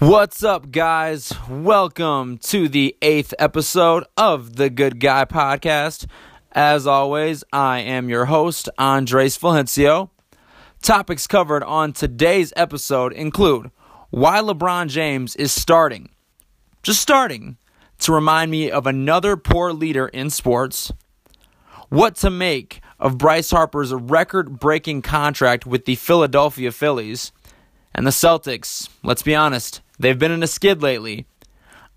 What's up, guys? Welcome to the eighth episode of the Good Guy Podcast. As always, I am your host, Andres Valencia. Topics covered on today's episode include why LeBron James is starting, just starting, to remind me of another poor leader in sports, what to make of Bryce Harper's record breaking contract with the Philadelphia Phillies, and the Celtics, let's be honest, they've been in a skid lately.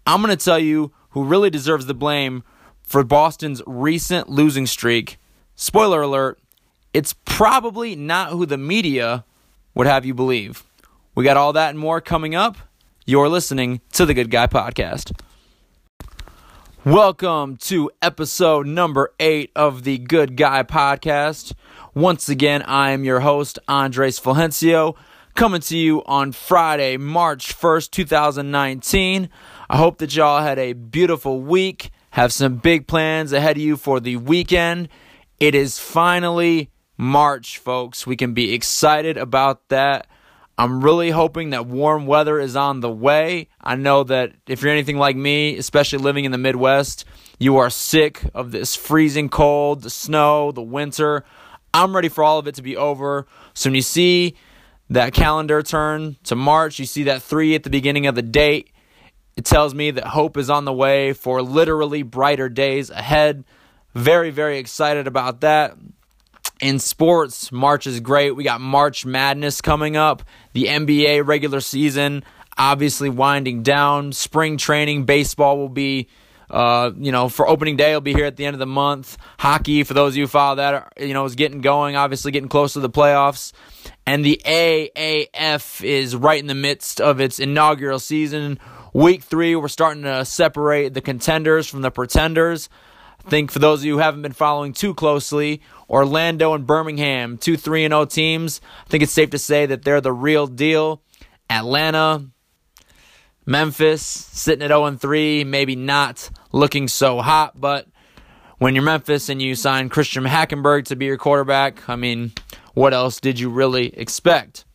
I'm going to tell you who really deserves the blame for Boston's recent losing streak. Spoiler alert, it's probably not who the media would have you believe. We got all that and more coming up. You're listening to the Good Guy Podcast. Welcome to episode number eight of the Good Guy Podcast. Once again, I am your host, Andres Fulgencio, coming to you on Friday, March 1st, 2019. I hope that y'all had a beautiful week, have some big plans ahead of you for the weekend. It is finally March, folks. We can be excited about that. I'm really hoping that warm weather is on the way. I know that if you're anything like me, especially living in the Midwest, you are sick of this freezing cold, the snow, the winter. I'm ready for all of it to be over. So when you see that calendar turn to March, you see that three at the beginning of the date, it tells me that hope is on the way for literally brighter days ahead. Very, very excited about that. In sports, March is great. We got March Madness coming up, the NBA regular season obviously winding down. Spring training, baseball will be, uh, you know, for opening day, will be here at the end of the month. Hockey, for those of you who follow that, you know, is getting going, obviously getting close to the playoffs. And the AAF is right in the midst of its inaugural season. Week three, we're starting to separate the contenders from the pretenders. I think for those of you who haven't been following too closely, Orlando and Birmingham, two 3 0 teams. I think it's safe to say that they're the real deal. Atlanta, Memphis sitting at 0 3, maybe not looking so hot, but when you're Memphis and you sign Christian Hackenberg to be your quarterback, I mean, what else did you really expect?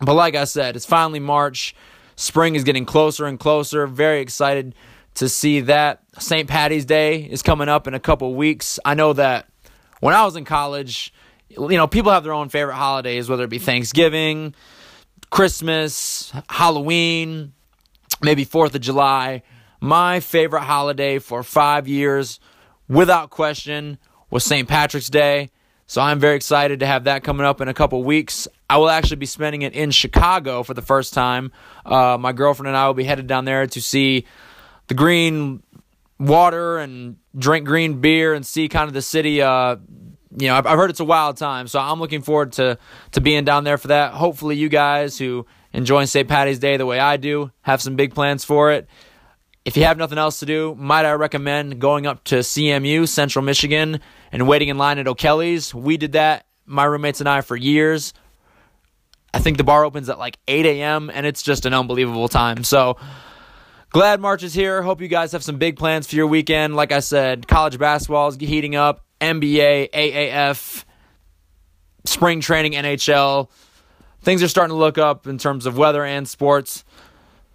But like I said, it's finally March. Spring is getting closer and closer. Very excited to see that. St. Patty's Day is coming up in a couple weeks. I know that when I was in college, you know, people have their own favorite holidays, whether it be Thanksgiving, Christmas, Halloween, maybe 4th of July. My favorite holiday for five years, without question, was St. Patrick's Day. So I'm very excited to have that coming up in a couple weeks. I will actually be spending it in Chicago for the first time. Uh, my girlfriend and I will be headed down there to see the green water and drink green beer and see kind of the city. Uh, you know, I've, I've heard it's a wild time, so I'm looking forward to to being down there for that. Hopefully, you guys who enjoy St. Patty's Day the way I do have some big plans for it. If you have nothing else to do, might I recommend going up to CMU, Central Michigan, and waiting in line at O'Kelly's? We did that, my roommates and I, for years. I think the bar opens at like 8 a.m., and it's just an unbelievable time. So, Glad March is here. Hope you guys have some big plans for your weekend. Like I said, college basketball is heating up, NBA, AAF, spring training, NHL. Things are starting to look up in terms of weather and sports.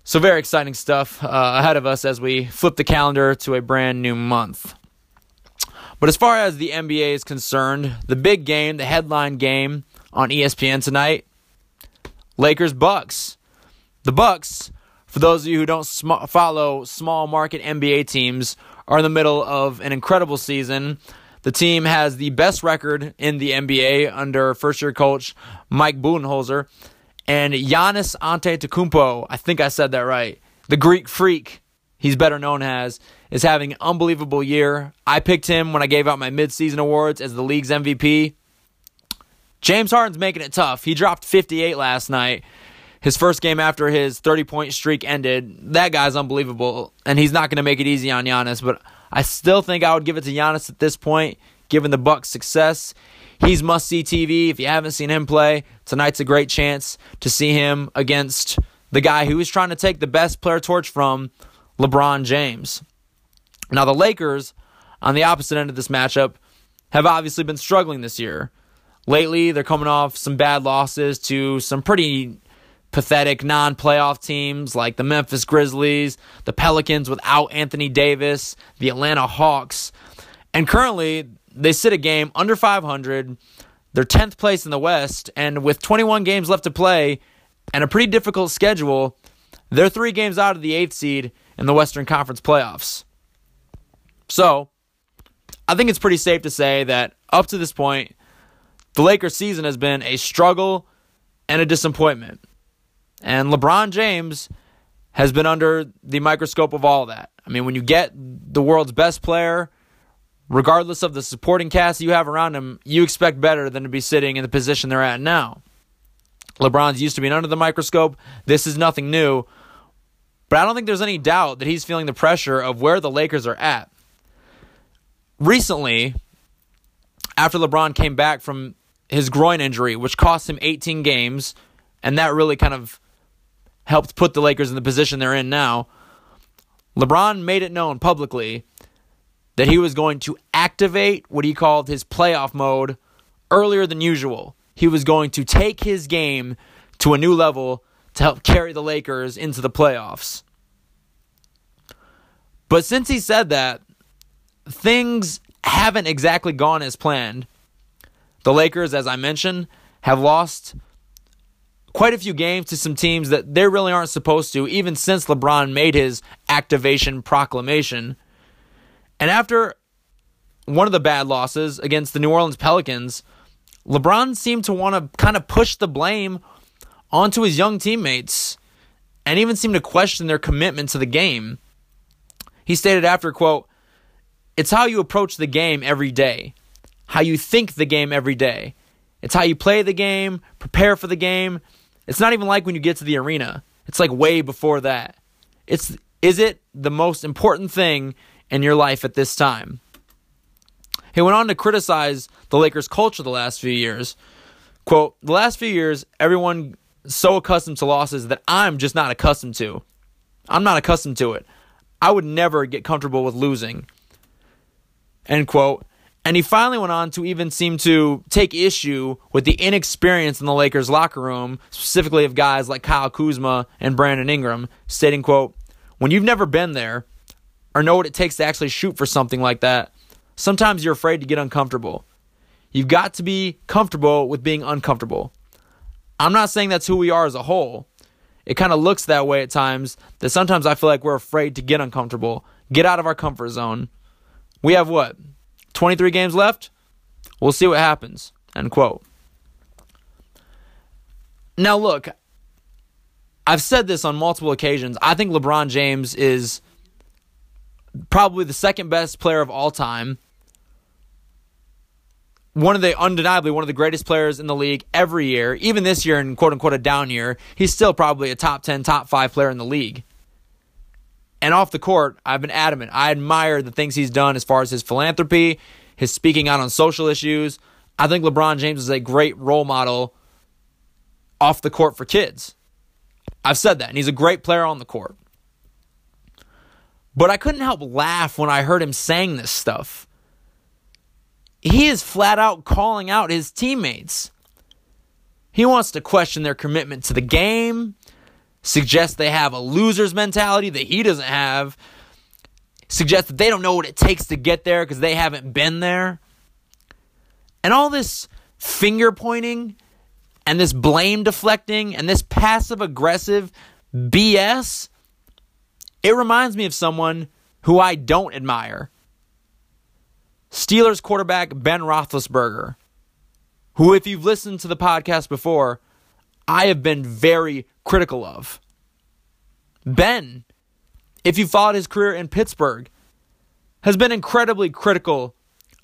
So, very exciting stuff uh, ahead of us as we flip the calendar to a brand new month. But as far as the NBA is concerned, the big game, the headline game on ESPN tonight, Lakers Bucks. The Bucks for those of you who don't sm- follow small market NBA teams, are in the middle of an incredible season. The team has the best record in the NBA under first year coach Mike Budenholzer. And Giannis Antetokounmpo, I think I said that right, the Greek freak, he's better known as, is having an unbelievable year. I picked him when I gave out my midseason awards as the league's MVP. James Harden's making it tough. He dropped 58 last night his first game after his 30 point streak ended. That guy's unbelievable, and he's not going to make it easy on Giannis. But I still think I would give it to Giannis at this point, given the Bucks' success. He's must see TV. If you haven't seen him play, tonight's a great chance to see him against the guy who is trying to take the best player torch from LeBron James. Now, the Lakers, on the opposite end of this matchup, have obviously been struggling this year. Lately, they're coming off some bad losses to some pretty pathetic non playoff teams like the Memphis Grizzlies, the Pelicans without Anthony Davis, the Atlanta Hawks. And currently, they sit a game under 500. They're 10th place in the West. And with 21 games left to play and a pretty difficult schedule, they're three games out of the eighth seed in the Western Conference playoffs. So, I think it's pretty safe to say that up to this point, the Lakers season has been a struggle and a disappointment. And LeBron James has been under the microscope of all that. I mean, when you get the world's best player, regardless of the supporting cast you have around him, you expect better than to be sitting in the position they're at now. LeBron's used to being under the microscope. This is nothing new. But I don't think there's any doubt that he's feeling the pressure of where the Lakers are at. Recently, after LeBron came back from his groin injury, which cost him 18 games, and that really kind of helped put the Lakers in the position they're in now. LeBron made it known publicly that he was going to activate what he called his playoff mode earlier than usual. He was going to take his game to a new level to help carry the Lakers into the playoffs. But since he said that, things haven't exactly gone as planned. The Lakers, as I mentioned, have lost quite a few games to some teams that they really aren't supposed to, even since LeBron made his activation proclamation. And after one of the bad losses against the New Orleans Pelicans, LeBron seemed to want to kind of push the blame onto his young teammates and even seemed to question their commitment to the game. He stated after, quote, It's how you approach the game every day how you think the game every day. It's how you play the game, prepare for the game. It's not even like when you get to the arena. It's like way before that. It's is it the most important thing in your life at this time? He went on to criticize the Lakers' culture the last few years. Quote, the last few years, everyone so accustomed to losses that I'm just not accustomed to. I'm not accustomed to it. I would never get comfortable with losing. End quote. And he finally went on to even seem to take issue with the inexperience in the Lakers locker room, specifically of guys like Kyle Kuzma and Brandon Ingram, stating, quote, when you've never been there or know what it takes to actually shoot for something like that, sometimes you're afraid to get uncomfortable. You've got to be comfortable with being uncomfortable. I'm not saying that's who we are as a whole. It kind of looks that way at times that sometimes I feel like we're afraid to get uncomfortable, get out of our comfort zone. We have what? 23 games left. We'll see what happens. End quote. Now, look, I've said this on multiple occasions. I think LeBron James is probably the second best player of all time. One of the undeniably one of the greatest players in the league every year. Even this year in quote unquote a down year, he's still probably a top 10, top 5 player in the league. And off the court, I've been adamant. I admire the things he's done as far as his philanthropy, his speaking out on social issues. I think LeBron James is a great role model off the court for kids. I've said that, and he's a great player on the court. But I couldn't help laugh when I heard him saying this stuff. He is flat out calling out his teammates. He wants to question their commitment to the game suggests they have a loser's mentality that he doesn't have, suggests that they don't know what it takes to get there because they haven't been there. And all this finger pointing and this blame deflecting and this passive aggressive BS, it reminds me of someone who I don't admire. Steelers quarterback Ben Roethlisberger, who, if you've listened to the podcast before, I have been very critical of. Ben, if you followed his career in Pittsburgh, has been incredibly critical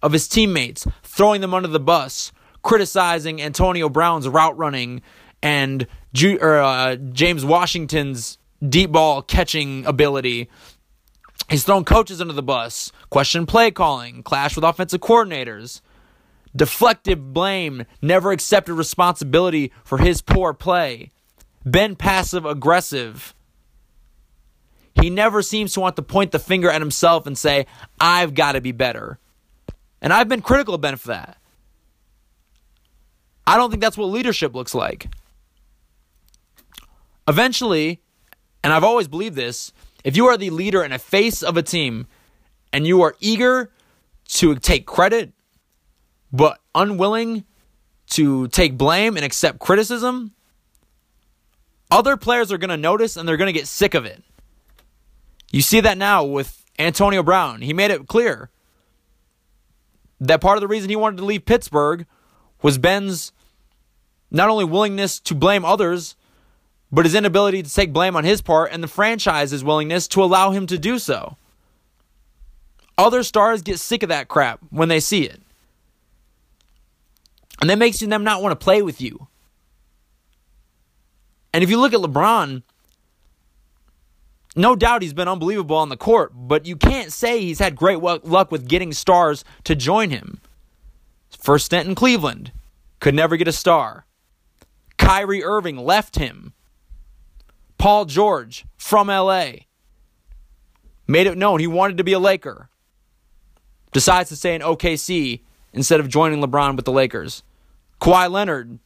of his teammates, throwing them under the bus, criticizing Antonio Brown's route running and uh, James Washington's deep ball catching ability. He's thrown coaches under the bus, questioned play calling, clashed with offensive coordinators deflected blame, never accepted responsibility for his poor play, been passive aggressive. He never seems to want to point the finger at himself and say, I've got to be better. And I've been critical of Ben for that. I don't think that's what leadership looks like. Eventually, and I've always believed this, if you are the leader and a face of a team and you are eager to take credit but unwilling to take blame and accept criticism, other players are going to notice and they're going to get sick of it. You see that now with Antonio Brown. He made it clear that part of the reason he wanted to leave Pittsburgh was Ben's not only willingness to blame others, but his inability to take blame on his part and the franchise's willingness to allow him to do so. Other stars get sick of that crap when they see it. And that makes them not want to play with you. And if you look at LeBron, no doubt he's been unbelievable on the court, but you can't say he's had great luck with getting stars to join him. First stint in Cleveland, could never get a star. Kyrie Irving left him. Paul George from LA made it known he wanted to be a Laker. Decides to stay in OKC instead of joining LeBron with the Lakers. Kawhi Leonard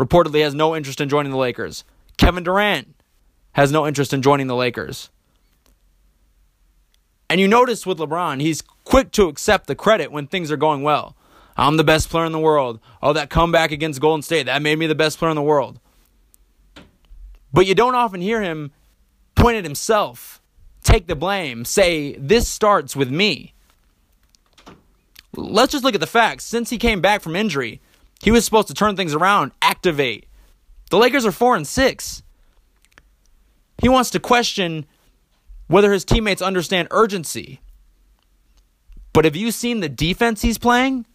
reportedly has no interest in joining the Lakers. Kevin Durant has no interest in joining the Lakers. And you notice with LeBron, he's quick to accept the credit when things are going well. I'm the best player in the world. Oh, that comeback against Golden State, that made me the best player in the world. But you don't often hear him point at himself, take the blame, say, This starts with me. Let's just look at the facts. Since he came back from injury, he was supposed to turn things around, activate. The Lakers are 4 and 6. He wants to question whether his teammates understand urgency. But have you seen the defense he's playing?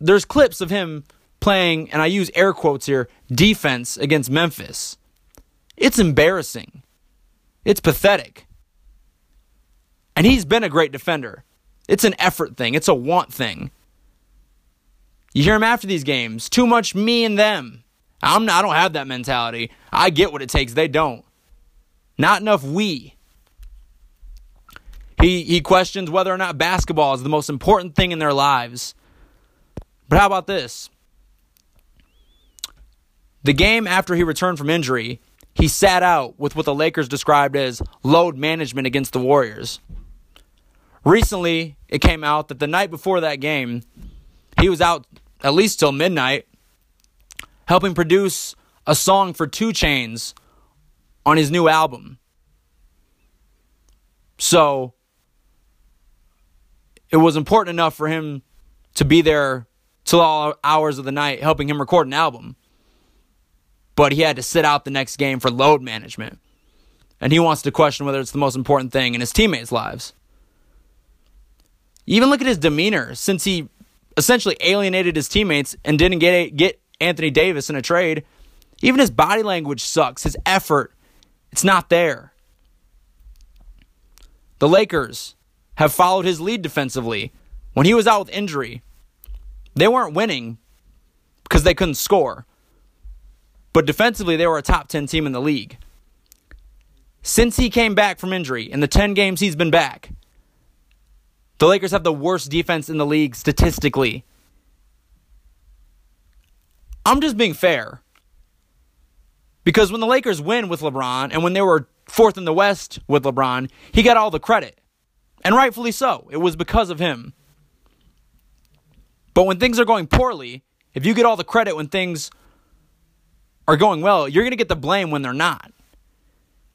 There's clips of him playing, and I use air quotes here, defense against Memphis. It's embarrassing. It's pathetic. And he's been a great defender. It's an effort thing, it's a want thing. You hear him after these games, too much me and them. I'm not, I don't have that mentality. I get what it takes. They don't. Not enough we. He he questions whether or not basketball is the most important thing in their lives. But how about this? The game after he returned from injury, he sat out with what the Lakers described as load management against the Warriors. Recently, it came out that the night before that game, he was out at least till midnight helping produce a song for 2 Chainz on his new album. So it was important enough for him to be there till all hours of the night helping him record an album. But he had to sit out the next game for load management. And he wants to question whether it's the most important thing in his teammates' lives. Even look at his demeanor since he essentially alienated his teammates and didn't get get Anthony Davis in a trade. Even his body language sucks. His effort, it's not there. The Lakers have followed his lead defensively. When he was out with injury, they weren't winning because they couldn't score. But defensively, they were a top 10 team in the league. Since he came back from injury, in the 10 games he's been back, the Lakers have the worst defense in the league statistically. I'm just being fair. Because when the Lakers win with LeBron and when they were fourth in the West with LeBron, he got all the credit. And rightfully so. It was because of him. But when things are going poorly, if you get all the credit when things are going well, you're going to get the blame when they're not.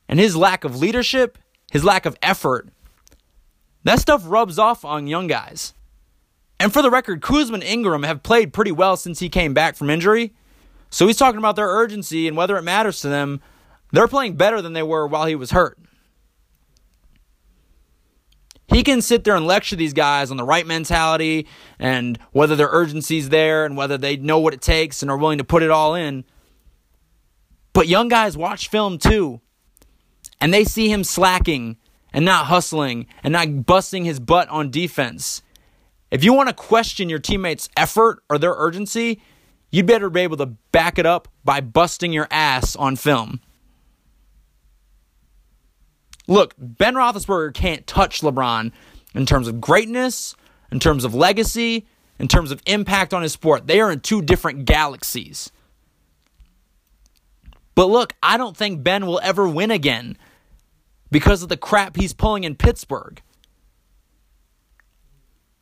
And his lack of leadership, his lack of effort, that stuff rubs off on young guys. And for the record, Kuzma and Ingram have played pretty well since he came back from injury. So he's talking about their urgency and whether it matters to them. They're playing better than they were while he was hurt. He can sit there and lecture these guys on the right mentality and whether their urgency's there and whether they know what it takes and are willing to put it all in. But young guys watch film too, and they see him slacking and not hustling and not busting his butt on defense if you want to question your teammates' effort or their urgency, you better be able to back it up by busting your ass on film. Look, Ben Roethlisberger can't touch LeBron in terms of greatness, in terms of legacy, in terms of impact on his sport. They are in two different galaxies. But look, I don't think Ben will ever win again because of the crap he's pulling in Pittsburgh.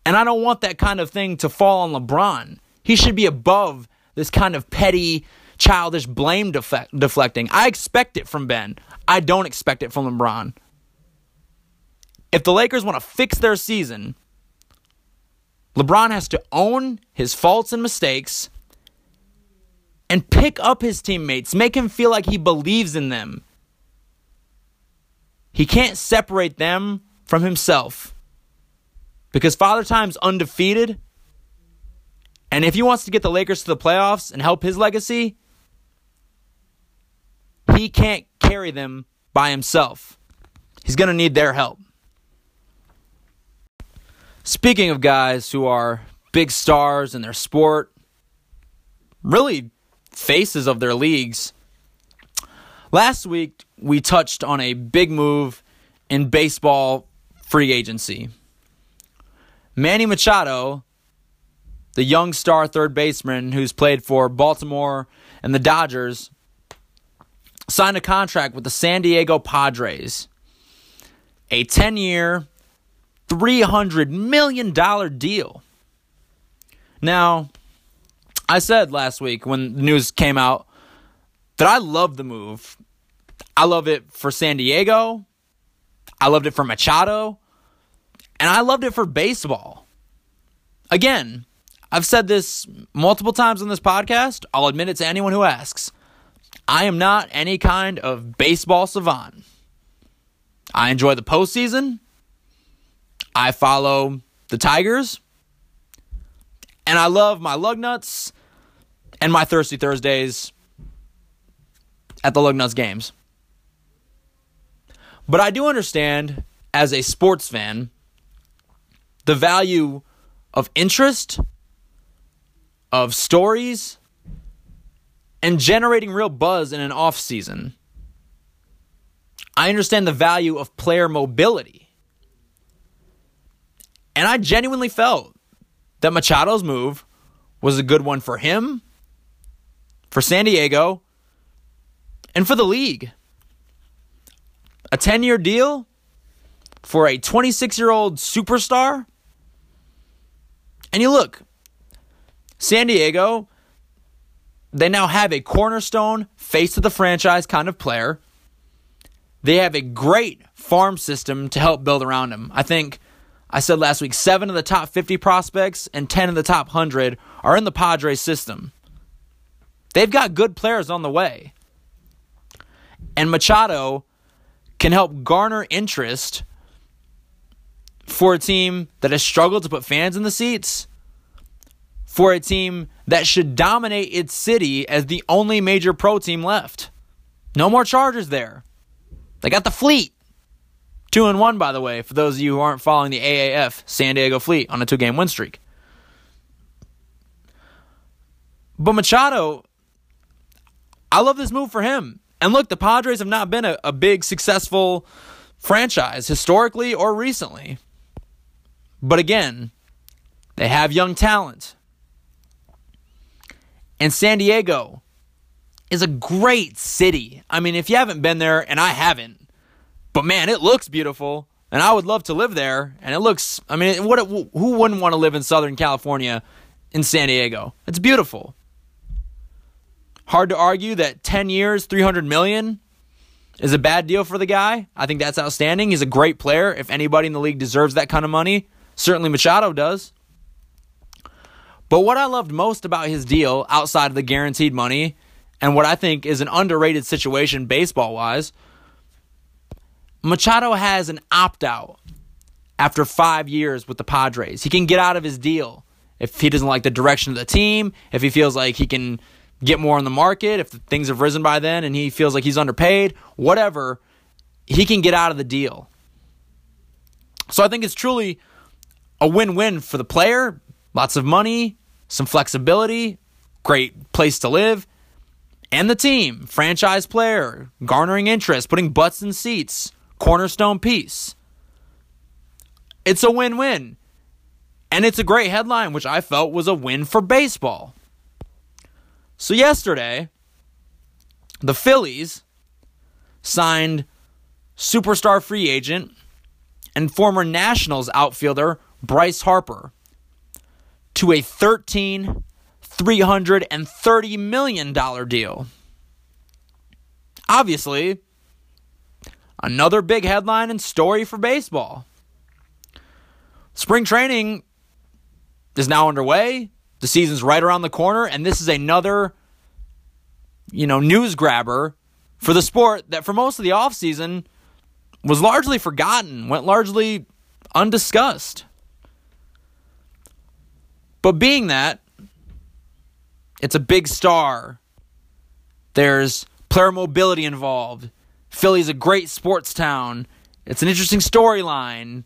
And I don't want that kind of thing to fall on LeBron. He should be above this kind of petty, childish blame deflecting. I expect it from Ben. I don't expect it from LeBron. If the Lakers want to fix their season, LeBron has to own his faults and mistakes and pick up his teammates, make him feel like he believes in them. He can't separate them from himself because Father Time's undefeated. And if he wants to get the Lakers to the playoffs and help his legacy, he can't carry them by himself. He's going to need their help. Speaking of guys who are big stars in their sport, really faces of their leagues, last week we touched on a big move in baseball free agency. Manny Machado, the young star third baseman who's played for Baltimore and the Dodgers, signed a contract with the San Diego Padres. A 10 year, $300 million deal. Now, I said last week when the news came out that I love the move. I love it for San Diego. I loved it for Machado. And I loved it for baseball. Again, I've said this multiple times on this podcast. I'll admit it to anyone who asks. I am not any kind of baseball savant. I enjoy the postseason. I follow the Tigers. And I love my Lugnuts and my Thirsty Thursdays at the Lugnuts games. But I do understand as a sports fan the value of interest, of stories, and generating real buzz in an off season. I understand the value of player mobility. And I genuinely felt that Machado's move was a good one for him, for San Diego, and for the league. A 10 year deal for a 26 year old superstar. And you look, San Diego, they now have a cornerstone, face of the franchise kind of player. They have a great farm system to help build around him. I think I said last week, seven of the top 50 prospects and 10 of the top 100 are in the Padres system. They've got good players on the way. And Machado can help garner interest for a team that has struggled to put fans in the seats, for a team that should dominate its city as the only major pro team left. No more Chargers there. They got the fleet. Two and one, by the way, for those of you who aren't following the AAF San Diego Fleet on a two game win streak. But Machado, I love this move for him. And look, the Padres have not been a, a big, successful franchise historically or recently. But again, they have young talent. And San Diego is a great city. I mean, if you haven't been there, and I haven't, but man, it looks beautiful, and I would love to live there. And it looks, I mean, what who wouldn't want to live in Southern California, in San Diego? It's beautiful. Hard to argue that 10 years, 300 million is a bad deal for the guy. I think that's outstanding. He's a great player. If anybody in the league deserves that kind of money, certainly Machado does. But what I loved most about his deal outside of the guaranteed money and what I think is an underrated situation baseball wise Machado has an opt out after five years with the Padres. He can get out of his deal if he doesn't like the direction of the team, if he feels like he can get more on the market, if things have risen by then and he feels like he's underpaid, whatever, he can get out of the deal. So I think it's truly a win win for the player. Lots of money, some flexibility, great place to live, and the team, franchise player, garnering interest, putting butts in seats, cornerstone piece. It's a win win. And it's a great headline, which I felt was a win for baseball. So, yesterday, the Phillies signed superstar free agent and former Nationals outfielder Bryce Harper to a 13 $330 million deal. Obviously, another big headline and story for baseball. Spring training is now underway. The season's right around the corner, and this is another, you know, news grabber for the sport that for most of the offseason was largely forgotten, went largely undiscussed. But being that, it's a big star. There's player mobility involved. Philly's a great sports town. It's an interesting storyline.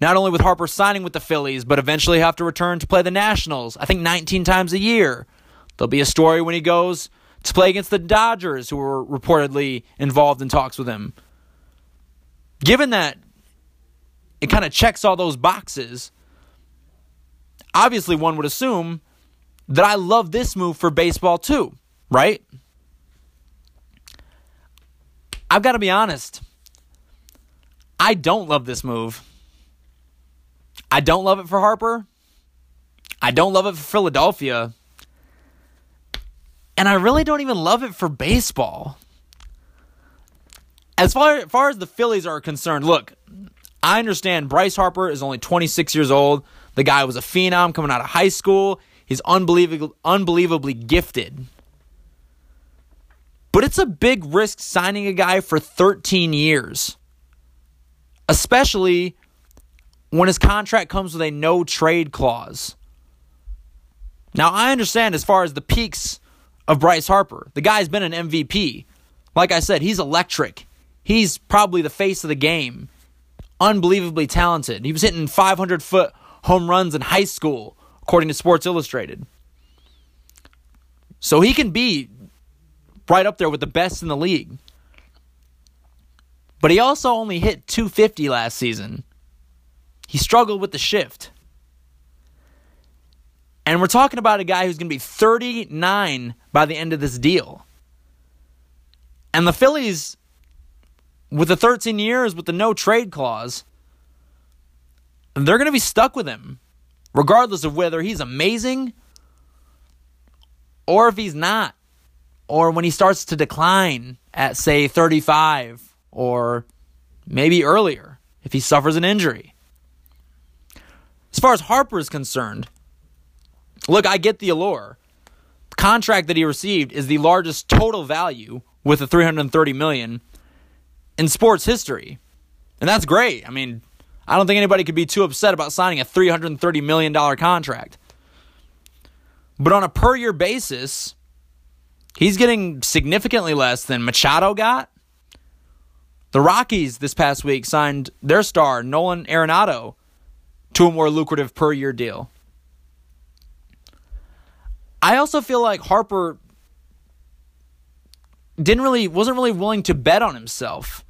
Not only with Harper signing with the Phillies, but eventually have to return to play the Nationals. I think 19 times a year. There'll be a story when he goes to play against the Dodgers, who were reportedly involved in talks with him. Given that it kind of checks all those boxes, obviously one would assume that I love this move for baseball too, right? I've got to be honest. I don't love this move. I don't love it for Harper. I don't love it for Philadelphia. And I really don't even love it for baseball. As far, as far as the Phillies are concerned, look, I understand Bryce Harper is only 26 years old. The guy was a phenom coming out of high school. He's unbelievably, unbelievably gifted. But it's a big risk signing a guy for 13 years, especially when his contract comes with a no trade clause. Now, I understand as far as the peaks of Bryce Harper. The guy's been an MVP. Like I said, he's electric. He's probably the face of the game. Unbelievably talented. He was hitting 500 foot home runs in high school, according to Sports Illustrated. So he can be right up there with the best in the league. But he also only hit 250 last season. He struggled with the shift. And we're talking about a guy who's going to be 39 by the end of this deal. And the Phillies, with the 13 years, with the no trade clause, they're going to be stuck with him, regardless of whether he's amazing or if he's not or when he starts to decline at, say, 35 or maybe earlier if he suffers an injury. As far as Harper is concerned, look, I get the allure. The contract that he received is the largest total value with the 330 million in sports history. And that's great. I mean, I don't think anybody could be too upset about signing a $330 million contract. But on a per year basis, He's getting significantly less than Machado got. The Rockies this past week signed their star, Nolan Arenado, to a more lucrative per year deal. I also feel like Harper didn't really wasn't really willing to bet on himself.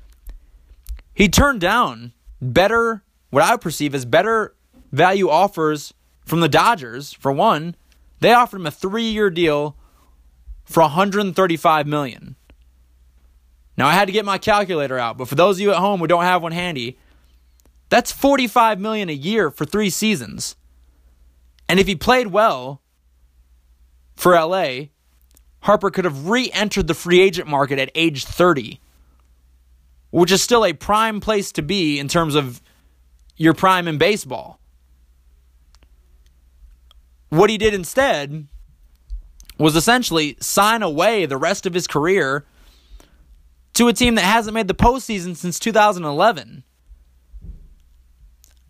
He turned down better what I perceive as better value offers from the Dodgers. For one, they offered him a 3-year deal for 135 million. Now I had to get my calculator out, but for those of you at home who don't have one handy, that's 45 million a year for 3 seasons. And if he played well for LA, Harper could have re-entered the free agent market at age 30, which is still a prime place to be in terms of your prime in baseball. What he did instead was essentially sign away the rest of his career to a team that hasn't made the postseason since 2011.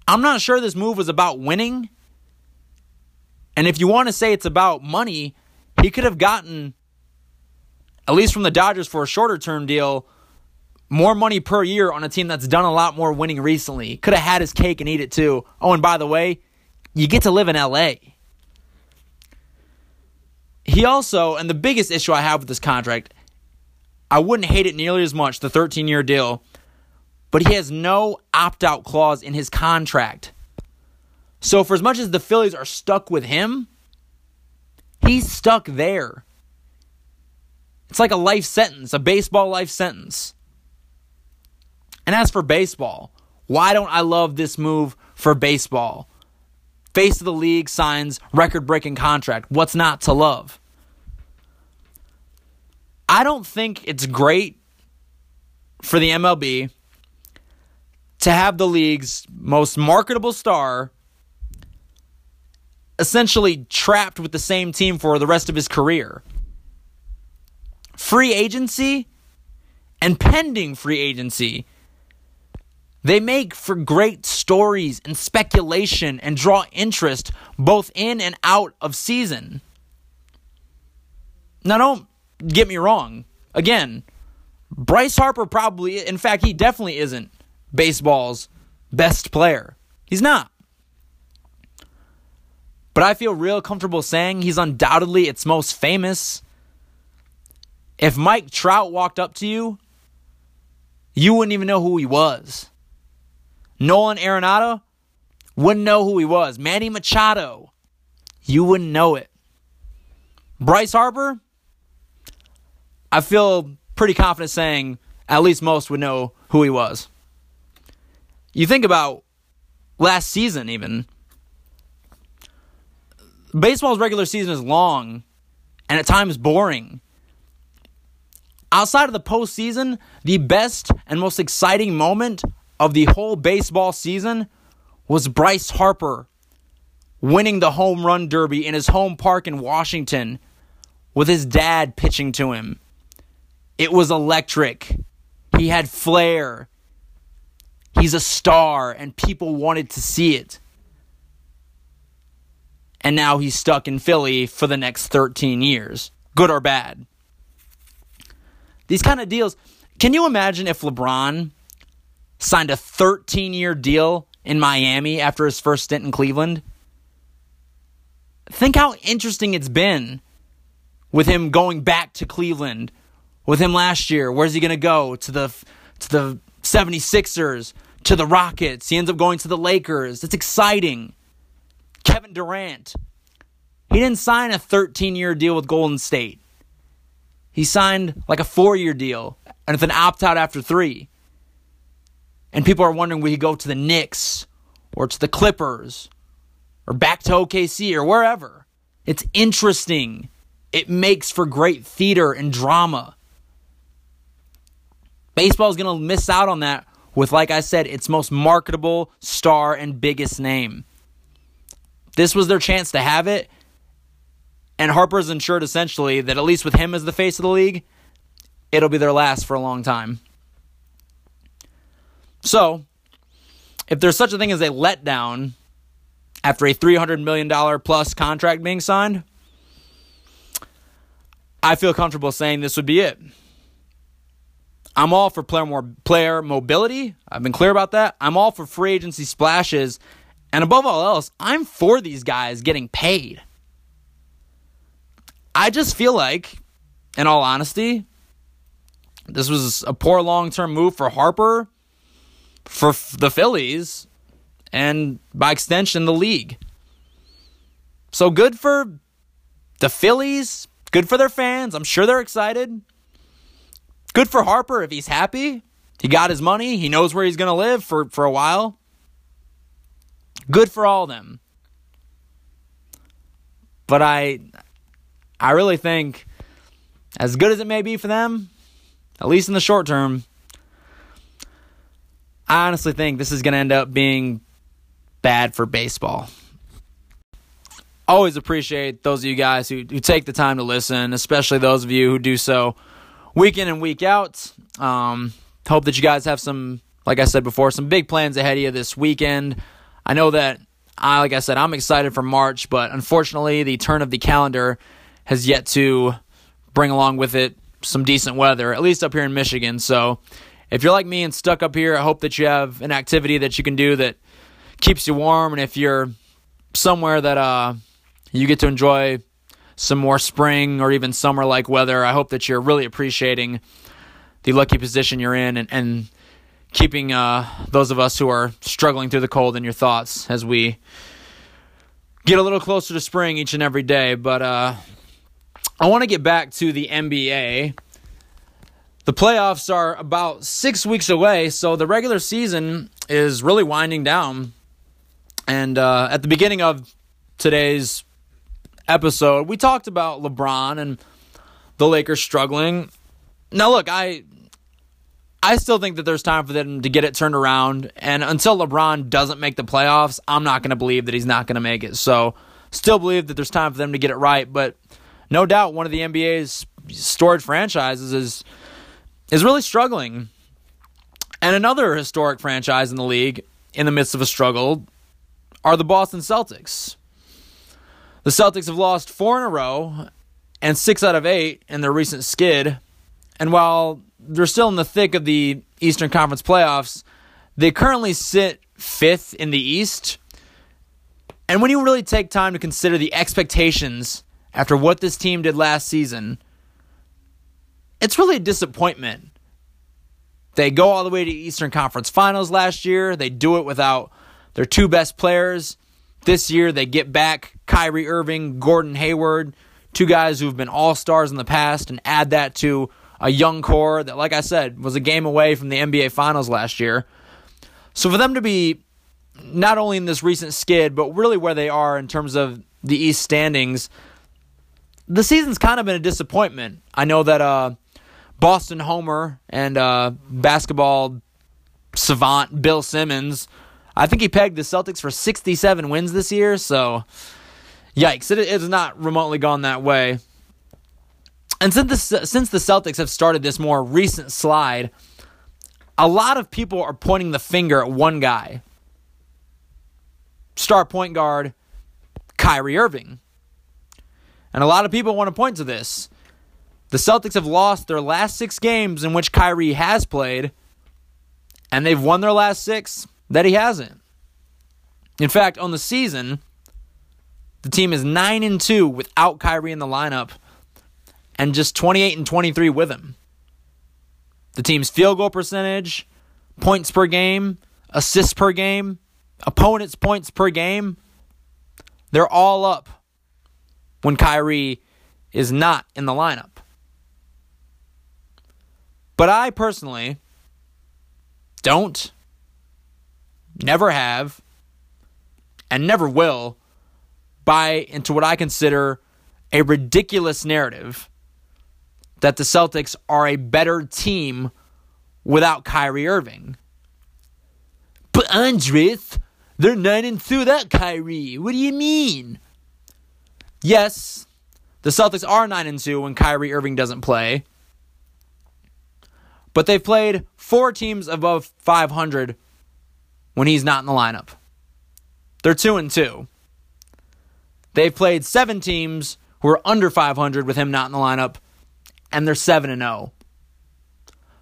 I'm not sure this move was about winning. And if you want to say it's about money, he could have gotten, at least from the Dodgers for a shorter term deal, more money per year on a team that's done a lot more winning recently. Could have had his cake and eat it too. Oh, and by the way, you get to live in LA. He also, and the biggest issue I have with this contract, I wouldn't hate it nearly as much, the 13 year deal, but he has no opt out clause in his contract. So, for as much as the Phillies are stuck with him, he's stuck there. It's like a life sentence, a baseball life sentence. And as for baseball, why don't I love this move for baseball? Face of the league signs record breaking contract. What's not to love? I don't think it's great for the MLB to have the league's most marketable star essentially trapped with the same team for the rest of his career. Free agency and pending free agency. They make for great stories and speculation and draw interest both in and out of season. Now, don't get me wrong. Again, Bryce Harper probably, in fact, he definitely isn't baseball's best player. He's not. But I feel real comfortable saying he's undoubtedly its most famous. If Mike Trout walked up to you, you wouldn't even know who he was. Nolan Arenado wouldn't know who he was. Manny Machado, you wouldn't know it. Bryce Harper, I feel pretty confident saying at least most would know who he was. You think about last season, even. Baseball's regular season is long and at times boring. Outside of the postseason, the best and most exciting moment of the whole baseball season was Bryce Harper winning the home run derby in his home park in Washington with his dad pitching to him. It was electric. He had flair. He's a star, and people wanted to see it. And now he's stuck in Philly for the next 13 years, good or bad. These kind of deals. Can you imagine if LeBron signed a 13 year deal in Miami after his first stint in Cleveland? Think how interesting it's been with him going back to Cleveland. With him last year, where's he going to go? To the to the 76ers, to the Rockets. He ends up going to the Lakers. It's exciting. Kevin Durant. He didn't sign a 13 year deal with Golden State. He signed like a four year deal and with an opt out after three. And people are wondering will he go to the Knicks or to the Clippers or back to OKC or wherever. It's interesting. It makes for great theater and drama. Baseball is going to miss out on that with, like I said, its most marketable star and biggest name. This was their chance to have it. And Harper's ensured essentially that at least with him as the face of the league, it'll be their last for a long time. So, if there's such a thing as a letdown after a $300 million plus contract being signed, I feel comfortable saying this would be it. I'm all for player more player mobility. I've been clear about that. I'm all for free agency splashes, and above all else, I'm for these guys getting paid. I just feel like, in all honesty, this was a poor long term move for Harper for the Phillies and by extension the league. So good for the Phillies, good for their fans. I'm sure they're excited. Good for Harper if he's happy. He got his money, he knows where he's going to live for, for a while. Good for all of them. But I I really think as good as it may be for them, at least in the short term, I honestly think this is going to end up being bad for baseball. Always appreciate those of you guys who, who take the time to listen, especially those of you who do so week in and week out. Um, hope that you guys have some, like I said before, some big plans ahead of you this weekend. I know that I, like I said, I'm excited for March, but unfortunately, the turn of the calendar has yet to bring along with it some decent weather, at least up here in Michigan. So if you're like me and stuck up here, I hope that you have an activity that you can do that keeps you warm. And if you're somewhere that uh, you get to enjoy some more spring or even summer like weather, I hope that you're really appreciating the lucky position you're in and, and keeping uh, those of us who are struggling through the cold in your thoughts as we get a little closer to spring each and every day. But uh, I want to get back to the NBA. The playoffs are about six weeks away, so the regular season is really winding down. And uh, at the beginning of today's episode, we talked about LeBron and the Lakers struggling. Now, look, I I still think that there's time for them to get it turned around. And until LeBron doesn't make the playoffs, I'm not going to believe that he's not going to make it. So, still believe that there's time for them to get it right. But no doubt, one of the NBA's storage franchises is is really struggling. And another historic franchise in the league, in the midst of a struggle, are the Boston Celtics. The Celtics have lost four in a row and six out of eight in their recent skid. And while they're still in the thick of the Eastern Conference playoffs, they currently sit fifth in the East. And when you really take time to consider the expectations after what this team did last season, it's really a disappointment. They go all the way to Eastern Conference Finals last year. They do it without their two best players. This year, they get back Kyrie Irving, Gordon Hayward, two guys who've been all stars in the past, and add that to a young core that, like I said, was a game away from the NBA Finals last year. So for them to be not only in this recent skid, but really where they are in terms of the East standings, the season's kind of been a disappointment. I know that uh, Boston Homer and uh, basketball savant Bill Simmons, I think he pegged the Celtics for 67 wins this year. So, yikes! It, has not remotely gone that way. And since the, since the Celtics have started this more recent slide, a lot of people are pointing the finger at one guy star point guard Kyrie Irving. And a lot of people want to point to this. The Celtics have lost their last six games in which Kyrie has played, and they've won their last six that he hasn't. In fact, on the season, the team is 9 and 2 without Kyrie in the lineup and just 28 and 23 with him. The team's field goal percentage, points per game, assists per game, opponents' points per game, they're all up when Kyrie is not in the lineup. But I personally don't, never have, and never will buy into what I consider a ridiculous narrative that the Celtics are a better team without Kyrie Irving. But Andres, they're 9 and 2 without Kyrie. What do you mean? Yes, the Celtics are 9 and 2 when Kyrie Irving doesn't play. But they've played four teams above 500 when he's not in the lineup. They're 2 and 2. They've played seven teams who are under 500 with him not in the lineup, and they're 7 and 0.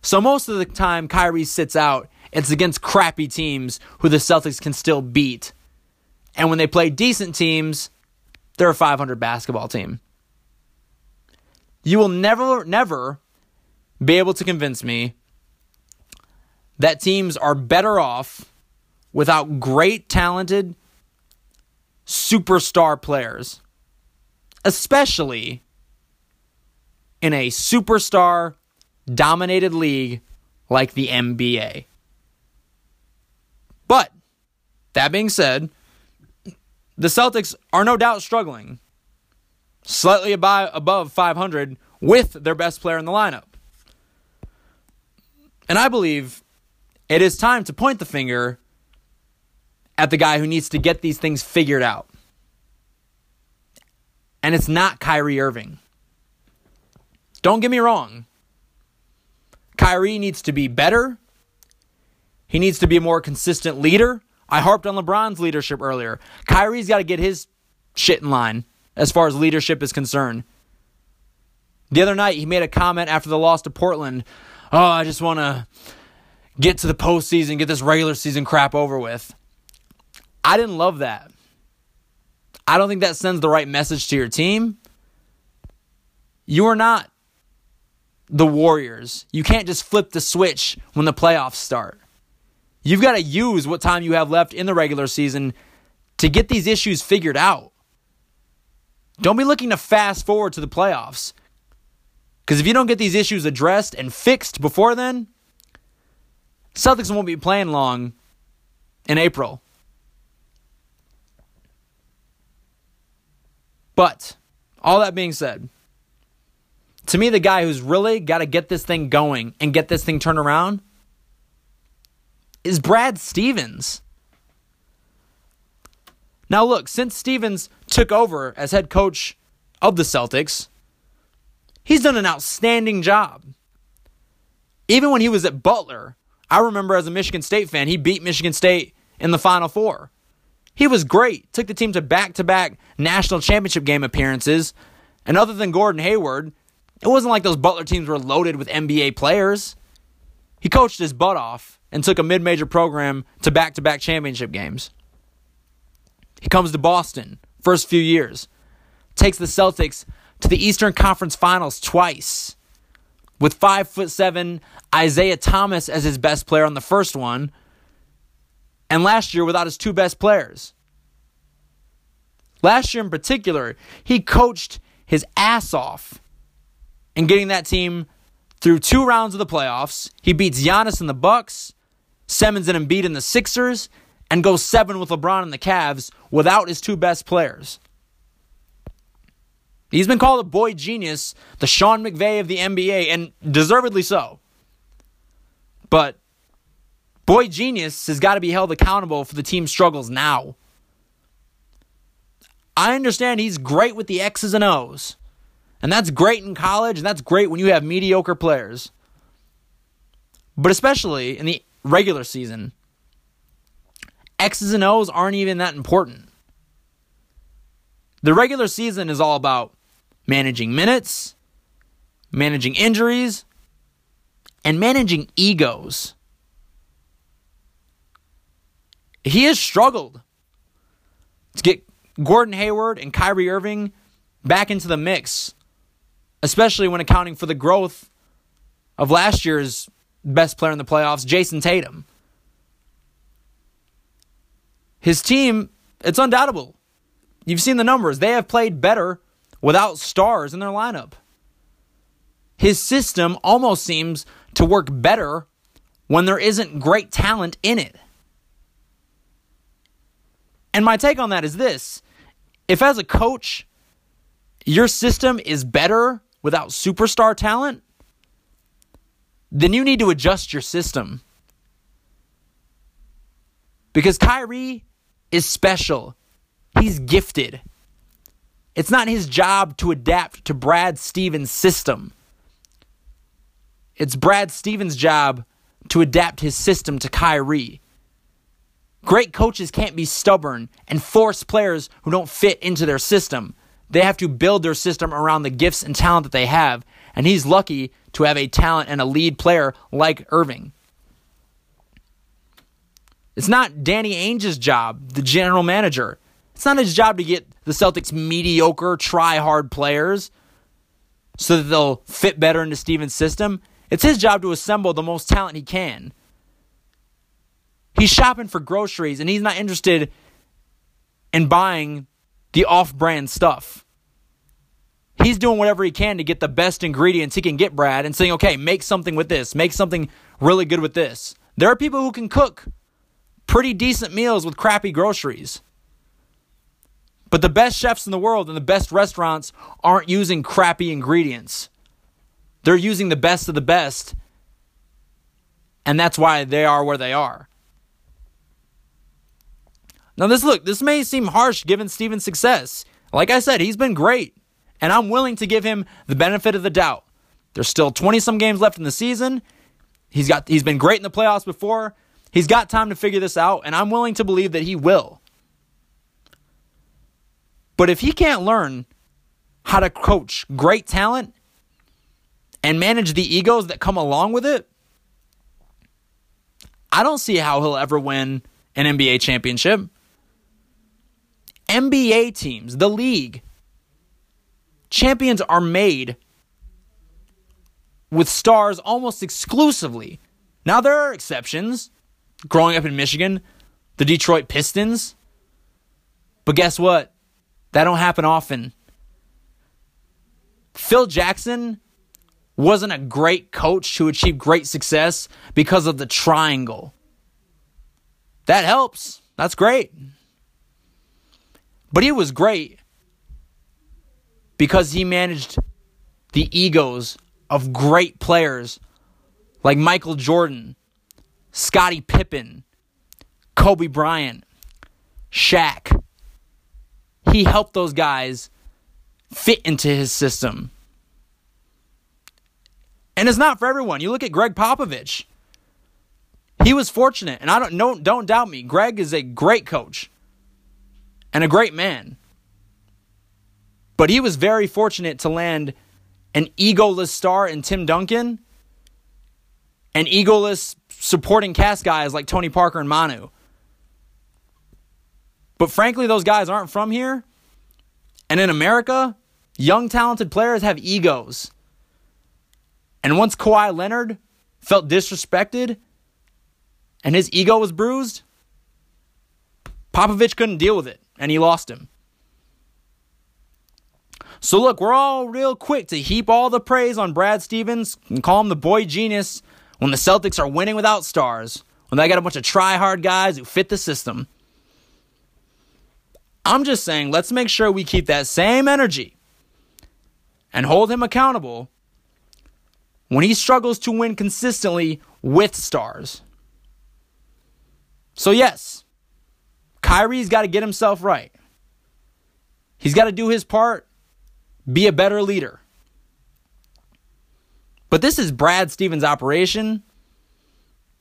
So most of the time Kyrie sits out, it's against crappy teams who the Celtics can still beat. And when they play decent teams, they're a 500 basketball team. You will never, never be able to convince me that teams are better off without great, talented, superstar players, especially in a superstar dominated league like the NBA. But that being said, the Celtics are no doubt struggling, slightly above 500 with their best player in the lineup. And I believe it is time to point the finger at the guy who needs to get these things figured out. And it's not Kyrie Irving. Don't get me wrong. Kyrie needs to be better. He needs to be a more consistent leader. I harped on LeBron's leadership earlier. Kyrie's got to get his shit in line as far as leadership is concerned. The other night, he made a comment after the loss to Portland. Oh, I just want to get to the postseason, get this regular season crap over with. I didn't love that. I don't think that sends the right message to your team. You are not the Warriors. You can't just flip the switch when the playoffs start. You've got to use what time you have left in the regular season to get these issues figured out. don't be looking to fast forward to the playoffs. Because if you don't get these issues addressed and fixed before then, Celtics won't be playing long in April. But, all that being said, to me, the guy who's really got to get this thing going and get this thing turned around is Brad Stevens. Now, look, since Stevens took over as head coach of the Celtics, he's done an outstanding job. Even when he was at Butler, I remember as a Michigan State fan, he beat Michigan State in the Final Four. He was great, took the team to back to back national championship game appearances. And other than Gordon Hayward, it wasn't like those Butler teams were loaded with NBA players. He coached his butt off and took a mid major program to back to back championship games. He comes to Boston, first few years, takes the Celtics to the Eastern Conference Finals twice, with five foot seven Isaiah Thomas as his best player on the first one, and last year without his two best players. Last year in particular, he coached his ass off in getting that team through two rounds of the playoffs. He beats Giannis and the Bucks, Simmons and Embiid in the Sixers, and goes seven with LeBron and the Cavs without his two best players. He's been called a boy genius, the Sean McVay of the NBA, and deservedly so. But boy genius has got to be held accountable for the team's struggles now. I understand he's great with the X's and O's. And that's great in college, and that's great when you have mediocre players. But especially in the regular season, X's and O's aren't even that important. The regular season is all about managing minutes, managing injuries, and managing egos. He has struggled to get Gordon Hayward and Kyrie Irving back into the mix, especially when accounting for the growth of last year's best player in the playoffs, Jayson Tatum. His team, it's undoubtable. You've seen the numbers. They have played better without stars in their lineup. His system almost seems to work better when there isn't great talent in it. And my take on that is this if, as a coach, your system is better without superstar talent, then you need to adjust your system. Because Kyrie is special. He's gifted. It's not his job to adapt to Brad Stevens' system. It's Brad Stevens' job to adapt his system to Kyrie. Great coaches can't be stubborn and force players who don't fit into their system. They have to build their system around the gifts and talent that they have. And he's lucky to have a talent and a lead player like Irving. It's not Danny Ainge's job, the general manager. It's not his job to get the Celtics mediocre, try hard players so that they'll fit better into Stevens' system. It's his job to assemble the most talent he can. He's shopping for groceries and he's not interested in buying the off brand stuff. He's doing whatever he can to get the best ingredients he can get, Brad, and saying, okay, make something with this, make something really good with this. There are people who can cook pretty decent meals with crappy groceries. But the best chefs in the world and the best restaurants aren't using crappy ingredients. They're using the best of the best. And that's why they are where they are. Now, this look, this may seem harsh given Stevens' success. Like I said, he's been great. And I'm willing to give him the benefit of the doubt. There's still 20 some games left in the season. He's got he's been great in the playoffs before. He's got time to figure this out, and I'm willing to believe that he will. But if he can't learn how to coach great talent and manage the egos that come along with it, I don't see how he'll ever win an NBA championship. NBA teams, the league, champions are made with stars almost exclusively. Now, there are exceptions growing up in Michigan, the Detroit Pistons. But guess what? That don't happen often. Phil Jackson wasn't a great coach to achieve great success because of the triangle. That helps. That's great. But he was great because he managed the egos of great players like Michael Jordan, Scottie Pippen, Kobe Bryant, Shaq. He helped those guys fit into his system. And it's not for everyone. You look at Gregg Popovich. He was fortunate, and I don't no, don't doubt me. Gregg is a great coach and a great man. But he was very fortunate to land an egoless star in Tim Duncan and egoless supporting cast guys like Tony Parker and Manu. But frankly, those guys aren't from here. And in America, young talented players have egos. And once Kawhi Leonard felt disrespected and his ego was bruised, Popovich couldn't deal with it and he lost him. So look, we're all real quick to heap all the praise on Brad Stevens and call him the boy genius when the Celtics are winning without stars, when they got a bunch of try-hard guys who fit the system. I'm just saying, let's make sure we keep that same energy and hold him accountable when he struggles to win consistently with stars. So, yes, Kyrie's got to get himself right. He's got to do his part, be a better leader. But this is Brad Stevens' operation.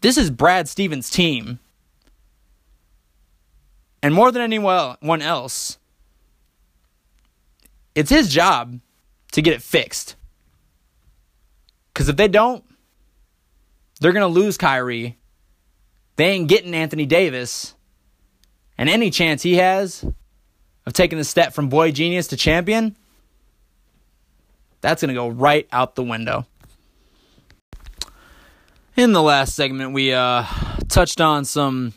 This is Brad Stevens' team. And more than anyone else, it's his job to get it fixed. Because if they don't, they're going to lose Kyrie. They ain't getting Anthony Davis. And any chance he has of taking the step from boy genius to champion, that's going to go right out the window. In the last segment, we uh, touched on some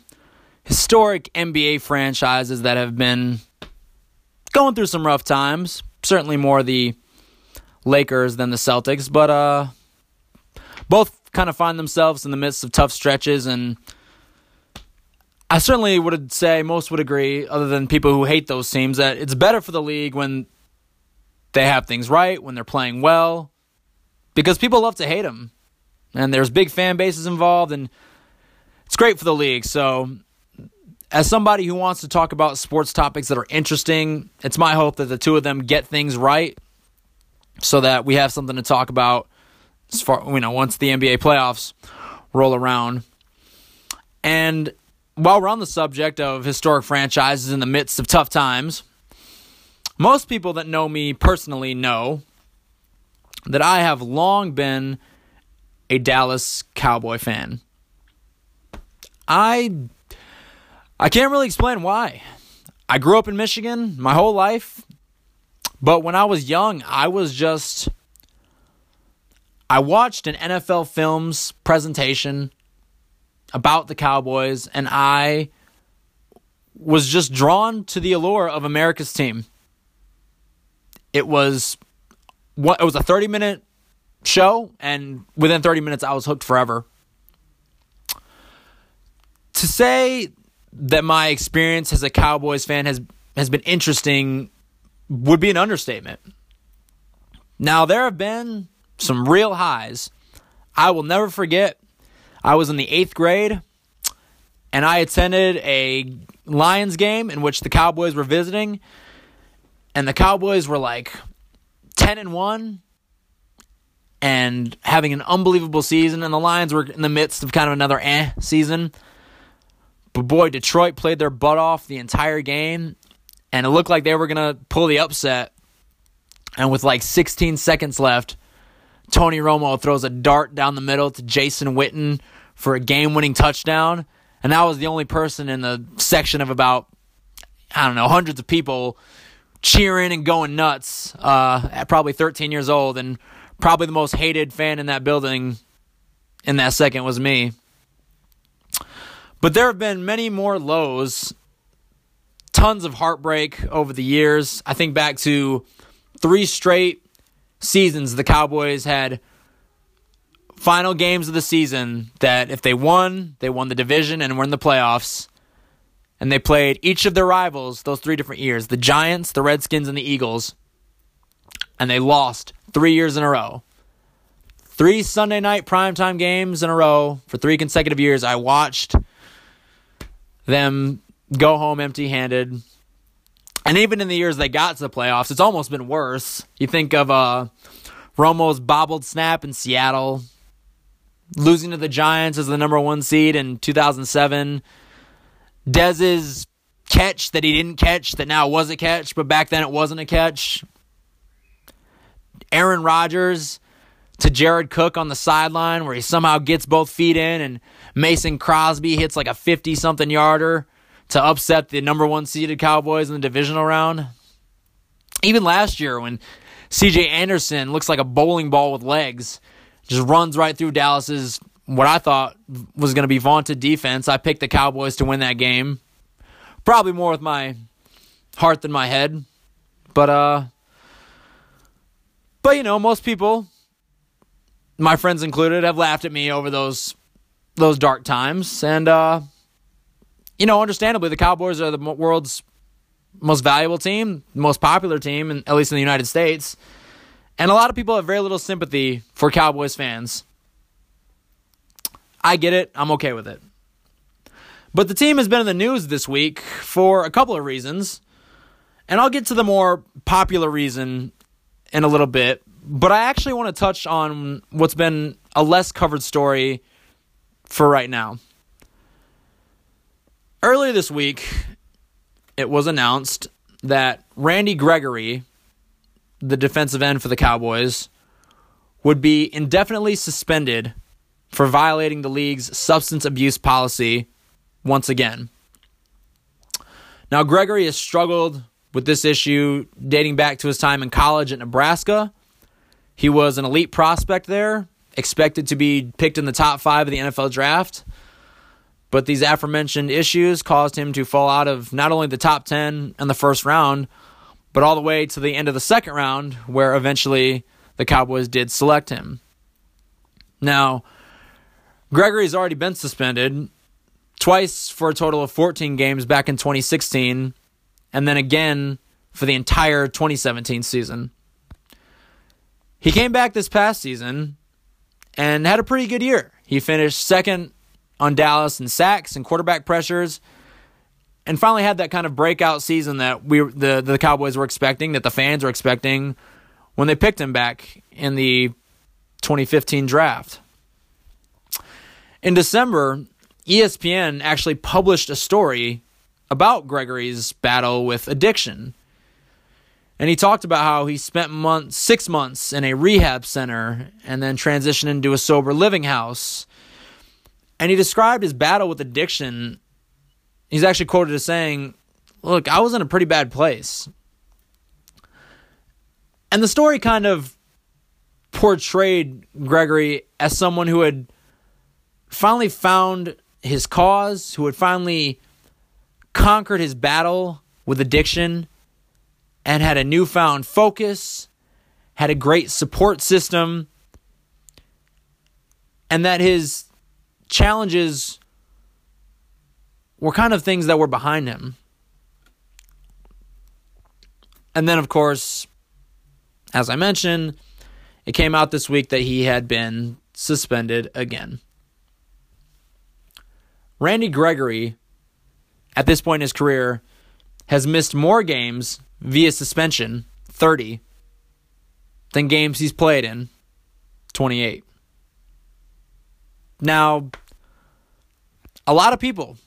historic NBA franchises that have been going through some rough times. Certainly more the Lakers than the Celtics, but uh, both kind of find themselves in the midst of tough stretches. And I certainly would say most would agree, other than people who hate those teams, that it's better for the league when they have things right, when they're playing well, because people love to hate them. And there's big fan bases involved, and it's great for the league. So as somebody who wants to talk about sports topics that are interesting, it's my hope that the two of them get things right so that we have something to talk about as far you know once the NBA playoffs roll around. And while we're on the subject of historic franchises in the midst of tough times, most people that know me personally know that I have long been a Dallas Cowboy fan. I I can't really explain why. I grew up in Michigan my whole life, but when I was young, I was just. I watched an NFL Films presentation about the Cowboys, and I was just drawn to the allure of America's team. It was what it was a 30 minute show, and within 30 minutes, I was hooked forever. To say that my experience as a Cowboys fan has has been interesting would be an understatement. Now there have been some real highs. I will never forget. I was in the 8th grade and I attended a Lions game in which the Cowboys were visiting and the Cowboys were like 10 and 1 and having an unbelievable season and the Lions were in the midst of kind of another eh season. But boy, Detroit played their butt off the entire game, and it looked like they were to pull the upset. And with like 16 seconds left, Tony Romo throws a dart down the middle to Jason Witten for a game winning touchdown. And that was the only person in the section of about, I don't know, hundreds of people cheering and going nuts uh, at probably 13 years old. And probably the most hated fan in that building in that second was me. But there have been many more lows, tons of heartbreak over the years. I think back to three straight seasons the Cowboys had final games of the season that if they won, they won the division and were in the playoffs. And they played each of their rivals those three different years the Giants, the Redskins, and the Eagles. And they lost three years in a row. Three Sunday night primetime games in a row for three consecutive years. I watched them go home empty handed. And even in the years they got to the playoffs, it's almost been worse. You think of uh, Romo's bobbled snap in Seattle, losing to the Giants as the number one seed in 2007. Dez's catch that he didn't catch that now was a catch, but back then it wasn't a catch. Aaron Rodgers to Jared Cook on the sideline where he somehow gets both feet in and Mason Crosby hits like a 50 something yarder to upset the number one seeded Cowboys in the divisional round. Even last year when CJ Anderson looks like a bowling ball with legs, just runs right through Dallas's what I thought was going to be vaunted defense. I picked the Cowboys to win that game. Probably more with my heart than my head. But uh but you know, most people my friends included have laughed at me over those those dark times and uh you know, understandably the Cowboys are the world's most valuable team, most popular team, and at least in the United States. And a lot of people have very little sympathy for Cowboys fans. I get it. I'm okay with it. But the team has been in the news this week for a couple of reasons. And I'll get to the more popular reason in a little bit. But I actually want to touch on what's been a less covered story for right now. Earlier this week, it was announced that Randy Gregory, the defensive end for the Cowboys, would be indefinitely suspended for violating the league's substance abuse policy once again. Now, Gregory has struggled with this issue dating back to his time in college at Nebraska. He was an elite prospect there, expected to be picked in the top five of the NFL draft. But these aforementioned issues caused him to fall out of not only the top 10 in the first round, but all the way to the end of the second round, where eventually the Cowboys did select him. Now, Gregory's already been suspended twice for a total of 14 games back in 2016, and then again for the entire 2017 season. He came back this past season and had a pretty good year. He finished second on Dallas and sacks and quarterback pressures, and finally had that kind of breakout season that we the the Cowboys were expecting, that the fans were expecting when they picked him back in the 2015 draft. In December, ESPN actually published a story about Gregory's battle with addiction. And he talked about how he spent months, six months in a rehab center and then transitioned into a sober living house and he described his battle with addiction. He's actually quoted as saying, Look, I was in a pretty bad place. And the story kind of portrayed Gregory as someone who had finally found his cause, who had finally conquered his battle with addiction and had a newfound focus, had a great support system, and that his challenges were kind of things that were behind him. And then, of course, as I mentioned, it came out this week that he had been suspended again. Randy Gregory, at this point in his career, has missed more games via suspension, 30, than games he's played in, 28. Now, a lot of people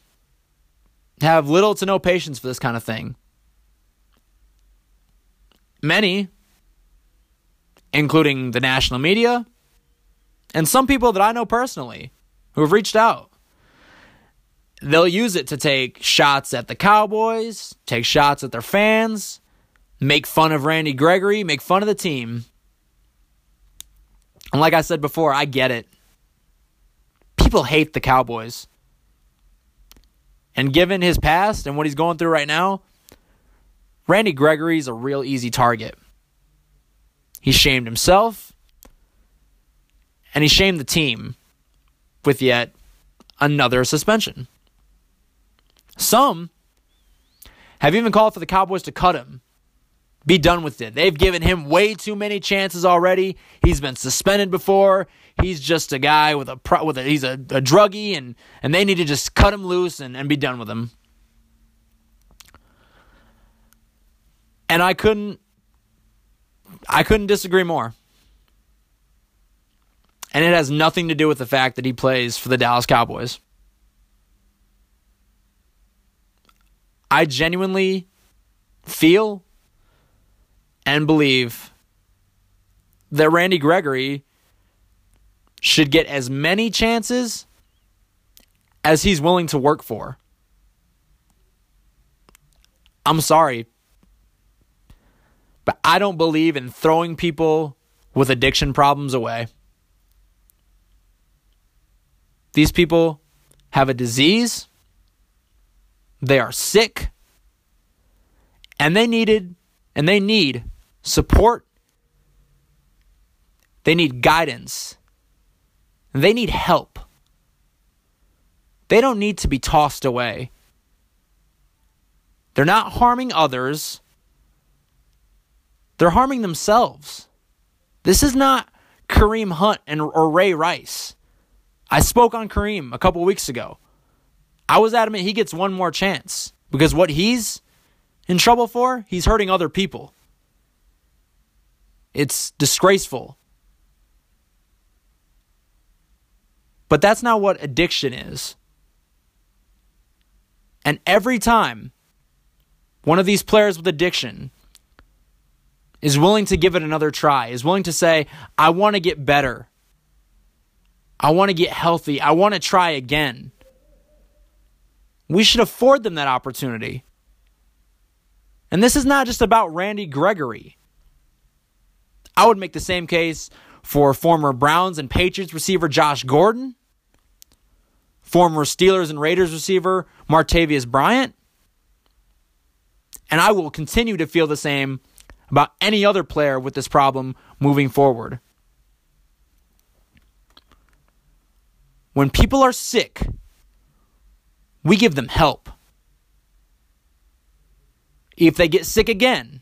have little to no patience for this kind of thing. Many, including the national media, and some people that I know personally who have reached out, they'll use it to take shots at the Cowboys, take shots at their fans, make fun of Randy Gregory, make fun of the team. And like I said before, I get it people hate the Cowboys. And given his past and what he's going through right now, Randy Gregory's a real easy target. He shamed himself, and he shamed the team with yet another suspension. Some have even called for the Cowboys to cut him. Be done with it. They've given him way too many chances already. He's been suspended before. He's just a guy with a pro, with a he's a, a druggie and and they need to just cut him loose and, and be done with him. And I couldn't I couldn't disagree more. And it has nothing to do with the fact that he plays for the Dallas Cowboys. I genuinely feel and believe that Randy Gregory should get as many chances as he's willing to work for. I'm sorry, but I don't believe in throwing people with addiction problems away. These people have a disease, they are sick, and they needed and they need support. They need guidance. They need help. They don't need to be tossed away. They're not harming others. They're harming themselves. This is not Kareem Hunt and or Ray Rice. I spoke on Kareem a couple weeks ago. I was adamant he gets one more chance because what he's in trouble for, he's hurting other people. It's disgraceful. But that's not what addiction is. And every time one of these players with addiction is willing to give it another try, is willing to say, I want to get better. I want to get healthy. I want to try again. We should afford them that opportunity. And this is not just about Randy Gregory. I would make the same case for former Browns and Patriots receiver Josh Gordon, former Steelers and Raiders receiver Martavis Bryant, and I will continue to feel the same about any other player with this problem moving forward. When people are sick, we give them help. If they get sick again,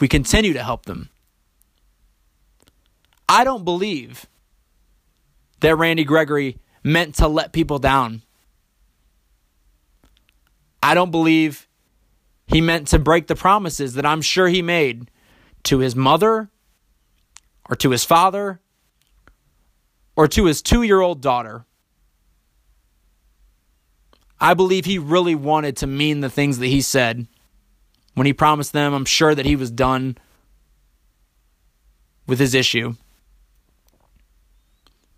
we continue to help them. I don't believe that Randy Gregory meant to let people down. I don't believe he meant to break the promises that I'm sure he made to his mother or to his father or to his two year old daughter. I believe he really wanted to mean the things that he said when he promised them. I'm sure that he was done with his issue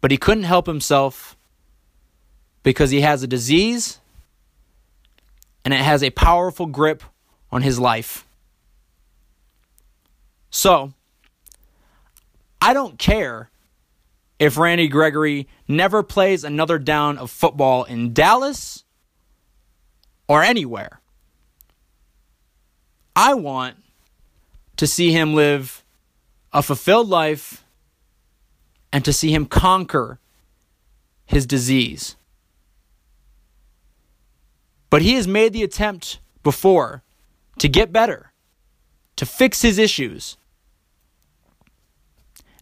but he couldn't help himself because he has a disease and it has a powerful grip on his life. So, I don't care if Randy Gregory never plays another down of football in Dallas or anywhere. I want to see him live a fulfilled life and to see him conquer his disease. But he has made the attempt before to get better, to fix his issues.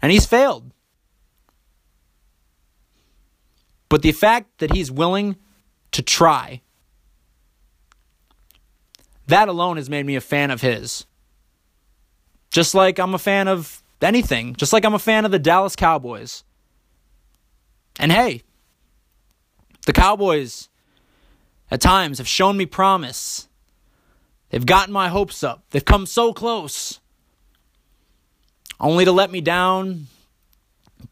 And he's failed. But the fact that he's willing to try, that alone has made me a fan of his. Just like I'm a fan of anything, just like I'm a fan of the Dallas Cowboys. And hey, the Cowboys at times have shown me promise. They've gotten my hopes up. They've come so close. Only to let me down,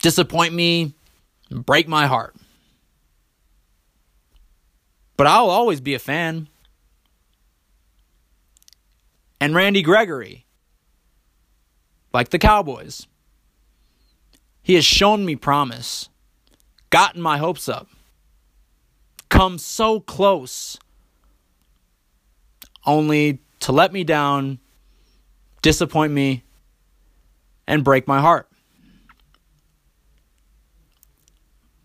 disappoint me, break my heart. But I'll always be a fan. And Randy Gregory like the Cowboys. He has shown me promise, gotten my hopes up, come so close, only to let me down, disappoint me, and break my heart.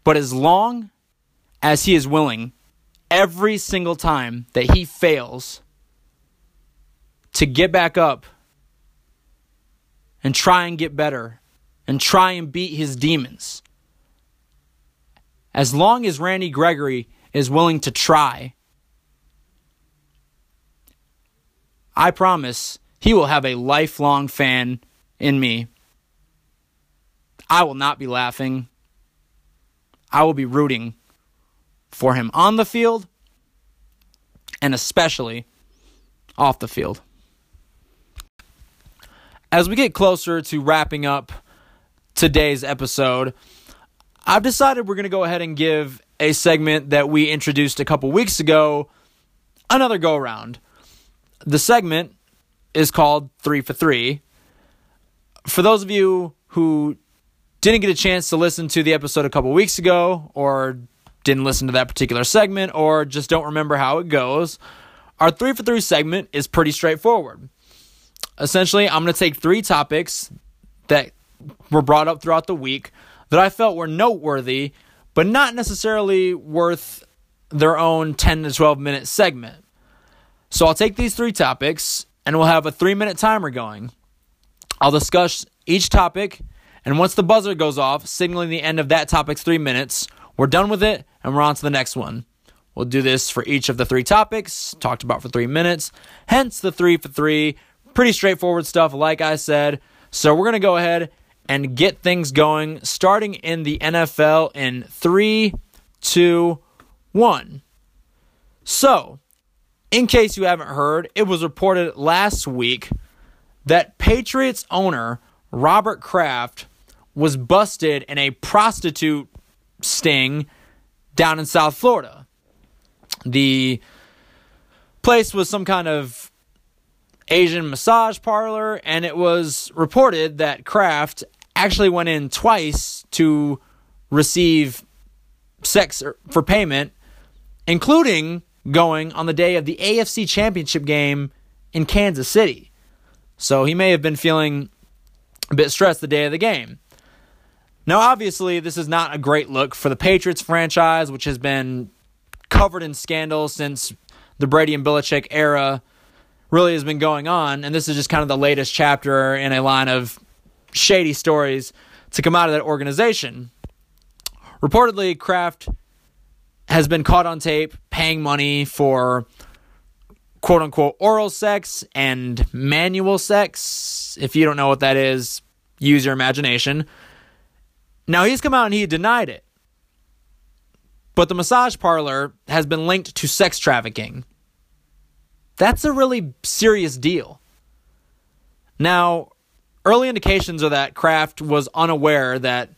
But as long as he is willing, every single time that he fails, to get back up and try and get better and try and beat his demons. As long as Randy Gregory is willing to try, I promise he will have a lifelong fan in me. I will not be laughing. I will be rooting for him on the field and especially off the field. As we get closer to wrapping up today's episode, I've decided we're going to go ahead and give a segment that we introduced a couple weeks ago another go around. The segment is called Three for Three. For those of you who didn't get a chance to listen to the episode a couple weeks ago, or didn't listen to that particular segment, or just don't remember how it goes, our Three for Three segment is pretty straightforward. Essentially, I'm going to take three topics that were brought up throughout the week that I felt were noteworthy, but not necessarily worth their own 10 to 12 minute segment. So I'll take these three topics and we'll have a three minute timer going. I'll discuss each topic, and once the buzzer goes off, signaling the end of that topic's three minutes, we're done with it and we're on to the next one. We'll do this for each of the three topics, talked about for three minutes, hence the three for three. Pretty straightforward stuff, like I said. So we're going to go ahead and get things going, starting in the NFL in three, two, one. So, in case you haven't heard, it was reported last week that Patriots owner Robert Kraft was busted in a prostitute sting down in South Florida. The place was some kind of Asian massage parlor, and it was reported that Kraft actually went in twice to receive sex for payment, including going on the day of the AFC Championship game in Kansas City. So he may have been feeling a bit stressed the day of the game. Now, obviously, this is not a great look for the Patriots franchise, which has been covered in scandal since the Brady and Belichick era really has been going on. And this is just kind of the latest chapter in a line of shady stories to come out of that organization. Reportedly, Kraft has been caught on tape paying money for quote unquote oral sex and manual sex. If you don't know what that is, use your imagination. Now, he's come out and he denied it. But the massage parlor has been linked to sex trafficking. That's a really serious deal. Now, early indications are that Kraft was unaware that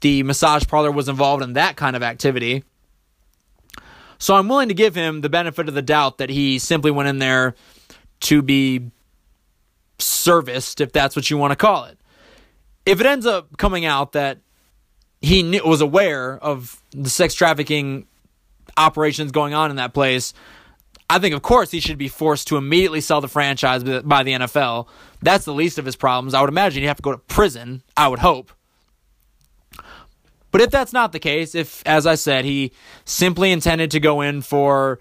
the massage parlor was involved in that kind of activity. So I'm willing to give him the benefit of the doubt that he simply went in there to be serviced, if that's what you want to call it if it ends up coming out that he knew, was aware of the sex trafficking operations going on in that place, I think, of course, he should be forced to immediately sell the franchise by the NFL. That's the least of his problems. I would imagine he'd have to go to prison, I would hope. But if that's not the case, if, as I said, he simply intended to go in for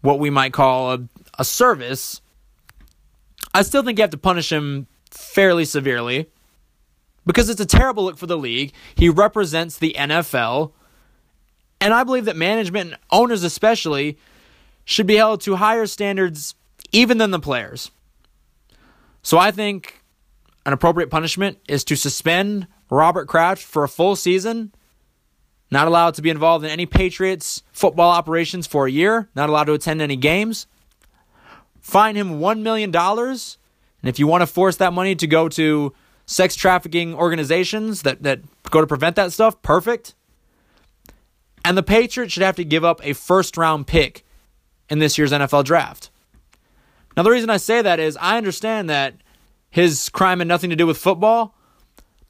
what we might call a, a service, I still think you have to punish him fairly severely because it's a terrible look for the league. He represents the NFL. And I believe that management and owners, especially, should be held to higher standards even than the players. So I think an appropriate punishment is to suspend Robert Kraft for a full season, not allowed to be involved in any Patriots football operations for a year, not allowed to attend any games. Fine him $1 million. And if you want to force that money to go to sex trafficking organizations that, that go to prevent that stuff, perfect. And the Patriots should have to give up a first round pick in this year's NFL draft. Now, the reason I say that is I understand that his crime had nothing to do with football,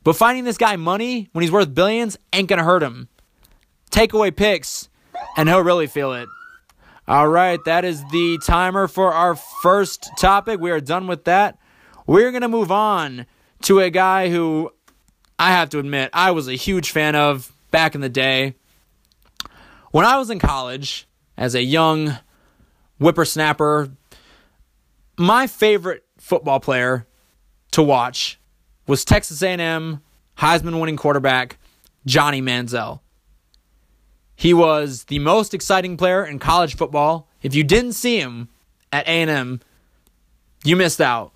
but finding this guy money when he's worth billions ain't going to hurt him. Take away picks, and he'll really feel it. All right, that is the timer for our first topic. We are done with that. We're going to move on to a guy who I have to admit I was a huge fan of back in the day. When I was in college as a young whippersnapper, my favorite football player to watch was Texas A&M Heisman winning quarterback Johnny Manziel. He was the most exciting player in college football. If you didn't see him at A&M, you missed out.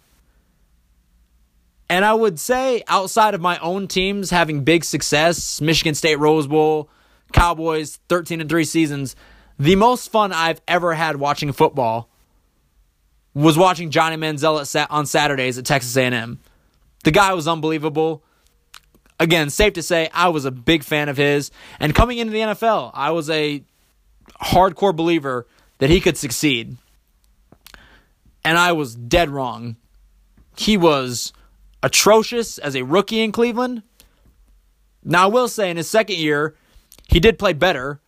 And I would say outside of my own teams having big success, Michigan State Rose Bowl, Cowboys 13 and 3 seasons, the most fun I've ever had watching football was watching Johnny Manziel on Saturdays at Texas A&M. The guy was unbelievable. Again, safe to say I was a big fan of his and coming into the NFL, I was a hardcore believer that he could succeed. And I was dead wrong. He was atrocious as a rookie in Cleveland. Now, I will say in his second year, he did play better.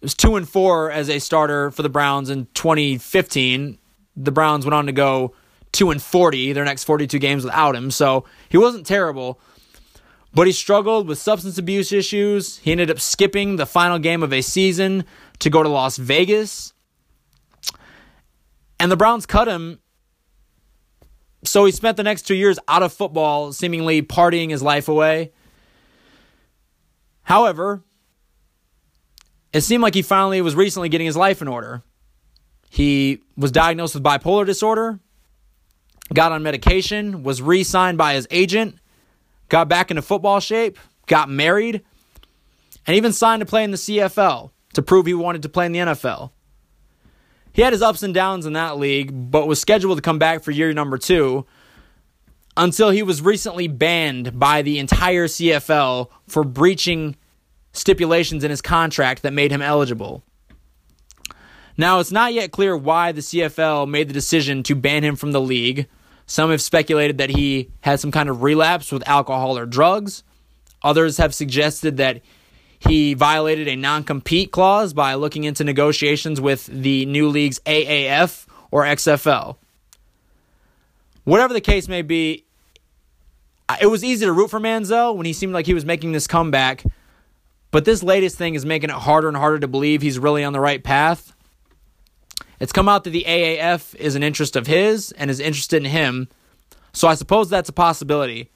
It was 2 and 4 as a starter for the Browns in 2015. The Browns went on to go 2 and 40 their next 42 games without him. So, he wasn't terrible. But he struggled with substance abuse issues. He ended up skipping the final game of a season to go to Las Vegas. And the Browns cut him so he spent the next two years out of football, seemingly partying his life away. However, it seemed like he finally was recently getting his life in order. He was diagnosed with bipolar disorder, got on medication, was re signed by his agent, got back into football shape, got married, and even signed to play in the CFL to prove he wanted to play in the NFL. He had his ups and downs in that league, but was scheduled to come back for year number two until he was recently banned by the entire CFL for breaching stipulations in his contract that made him eligible. Now, it's not yet clear why the CFL made the decision to ban him from the league. Some have speculated that he had some kind of relapse with alcohol or drugs. Others have suggested that he violated a non compete clause by looking into negotiations with the new league's AAF or XFL. Whatever the case may be, it was easy to root for Manziel when he seemed like he was making this comeback, but this latest thing is making it harder and harder to believe he's really on the right path. It's come out that the AAF is an interest of his and is interested in him, so I suppose that's a possibility.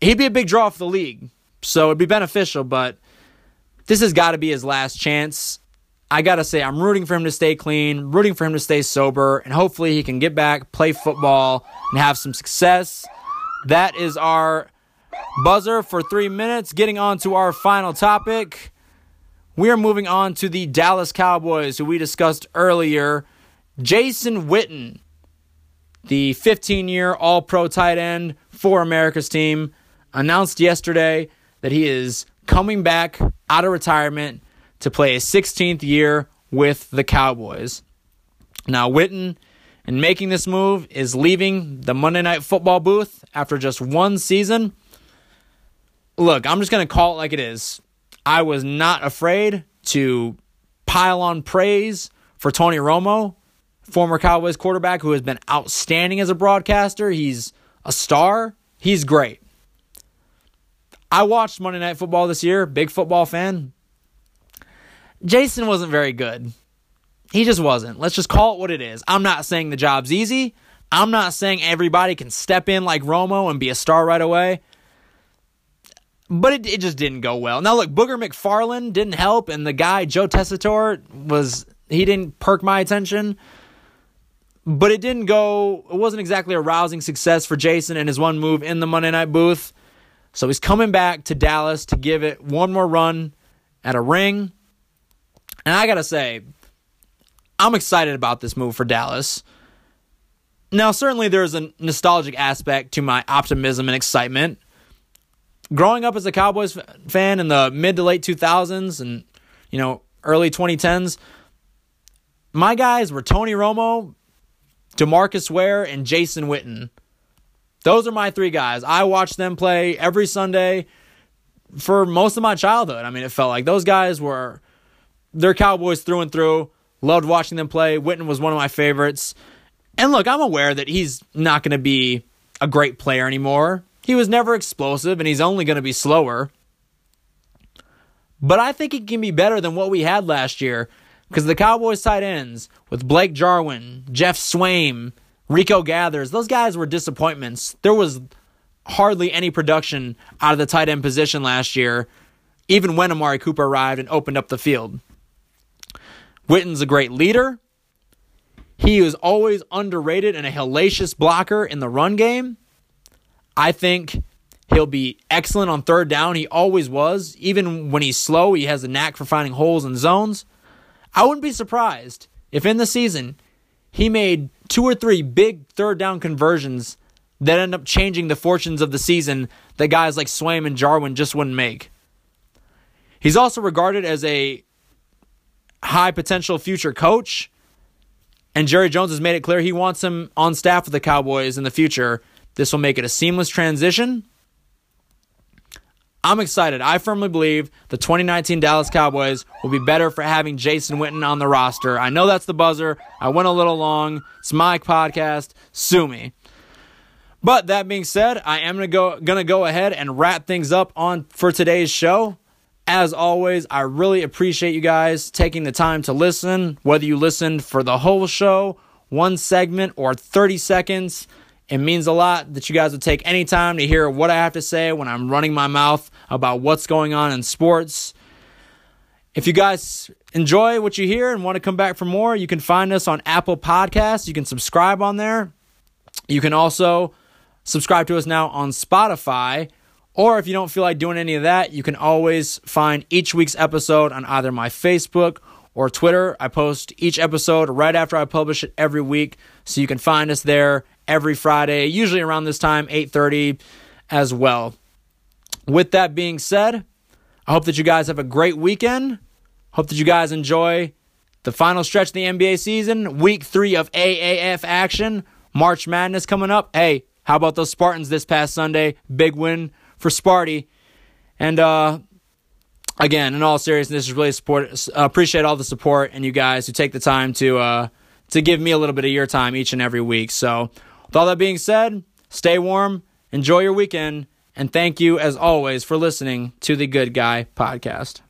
He'd be a big draw for the league. So it'd be beneficial, but this has got to be his last chance. I got to say, I'm rooting for him to stay clean, rooting for him to stay sober, and hopefully he can get back, play football, and have some success. That is our buzzer for three minutes. Getting on to our final topic. We are moving on to the Dallas Cowboys, who we discussed earlier. Jason Witten, the 15 year All Pro tight end for America's team, announced yesterday that he is coming back out of retirement to play his 16th year with the Cowboys. Now, Witten, in making this move, is leaving the Monday Night Football booth after just one season. Look, I'm just going to call it like it is. I was not afraid to pile on praise for Tony Romo, former Cowboys quarterback who has been outstanding as a broadcaster. He's a star. He's great. I watched Monday Night Football this year, big football fan. Jason wasn't very good. He just wasn't. Let's just call it what it is. I'm not saying the job's easy. I'm not saying everybody can step in like Romo and be a star right away. But it, it just didn't go well. Now, look, Booger McFarland didn't help, and the guy, Joe Tessitore, was, he didn't perk my attention. But it didn't go, it wasn't exactly a rousing success for Jason and his one move in the Monday night booth. So he's coming back to Dallas to give it one more run at a ring. And I got to say, I'm excited about this move for Dallas. Now, certainly there's a nostalgic aspect to my optimism and excitement. Growing up as a Cowboys fan in the mid to late 2000s and, you know, early 2010s, my guys were Tony Romo, DeMarcus Ware, and Jason Witten. Those are my three guys. I watched them play every Sunday for most of my childhood. I mean, it felt like those guys were they're Cowboys through and through. Loved watching them play. Witten was one of my favorites. And look, I'm aware that he's not going to be a great player anymore. He was never explosive, and he's only going to be slower. But I think he can be better than what we had last year because the Cowboys tight ends with Blake Jarwin, Geoff Swaim, Rico Gathers, those guys were disappointments. There was hardly any production out of the tight end position last year, even when Amari Cooper arrived and opened up the field. Witten's a great leader. He is always underrated and a hellacious blocker in the run game. I think he'll be excellent on third down. He always was. Even when he's slow, he has a knack for finding holes and zones. I wouldn't be surprised if in the season he made two or three big third down conversions that end up changing the fortunes of the season that guys like Swaim and Jarwin just wouldn't make. He's also regarded as a high potential future coach. And Jerry Jones has made it clear he wants him on staff with the Cowboys in the future. This will make it a seamless transition. I'm excited. I firmly believe the 2019 Dallas Cowboys will be better for having Jason Witten on the roster. I know that's the buzzer. I went a little long. It's my podcast. Sue me. But that being said, I am gonna go gonna go ahead and wrap things up on for today's show. As always, I really appreciate you guys taking the time to listen, whether you listened for the whole show, one segment, or 30 seconds. It means a lot that you guys would take any time to hear what I have to say when I'm running my mouth about what's going on in sports. If you guys enjoy what you hear and want to come back for more, you can find us on Apple Podcasts. You can subscribe on there. You can also subscribe to us now on Spotify. Or if you don't feel like doing any of that, you can always find each week's episode on either my Facebook or Twitter. I post each episode right after I publish it every week, so you can find us there every Friday, usually around this time, 8:30 as well. With that being said, I hope that you guys have a great weekend. Hope that you guys enjoy the final stretch of the NBA season, week 3 of AAF action, March Madness coming up. Hey, how about those Spartans this past Sunday? Big win for Sparty. And uh, again, in all seriousness, really support. Uh, appreciate all the support and you guys who take the time to uh, to give me a little bit of your time each and every week. So, with all that being said, stay warm, enjoy your weekend, and thank you as always for listening to the Good Guy Podcast.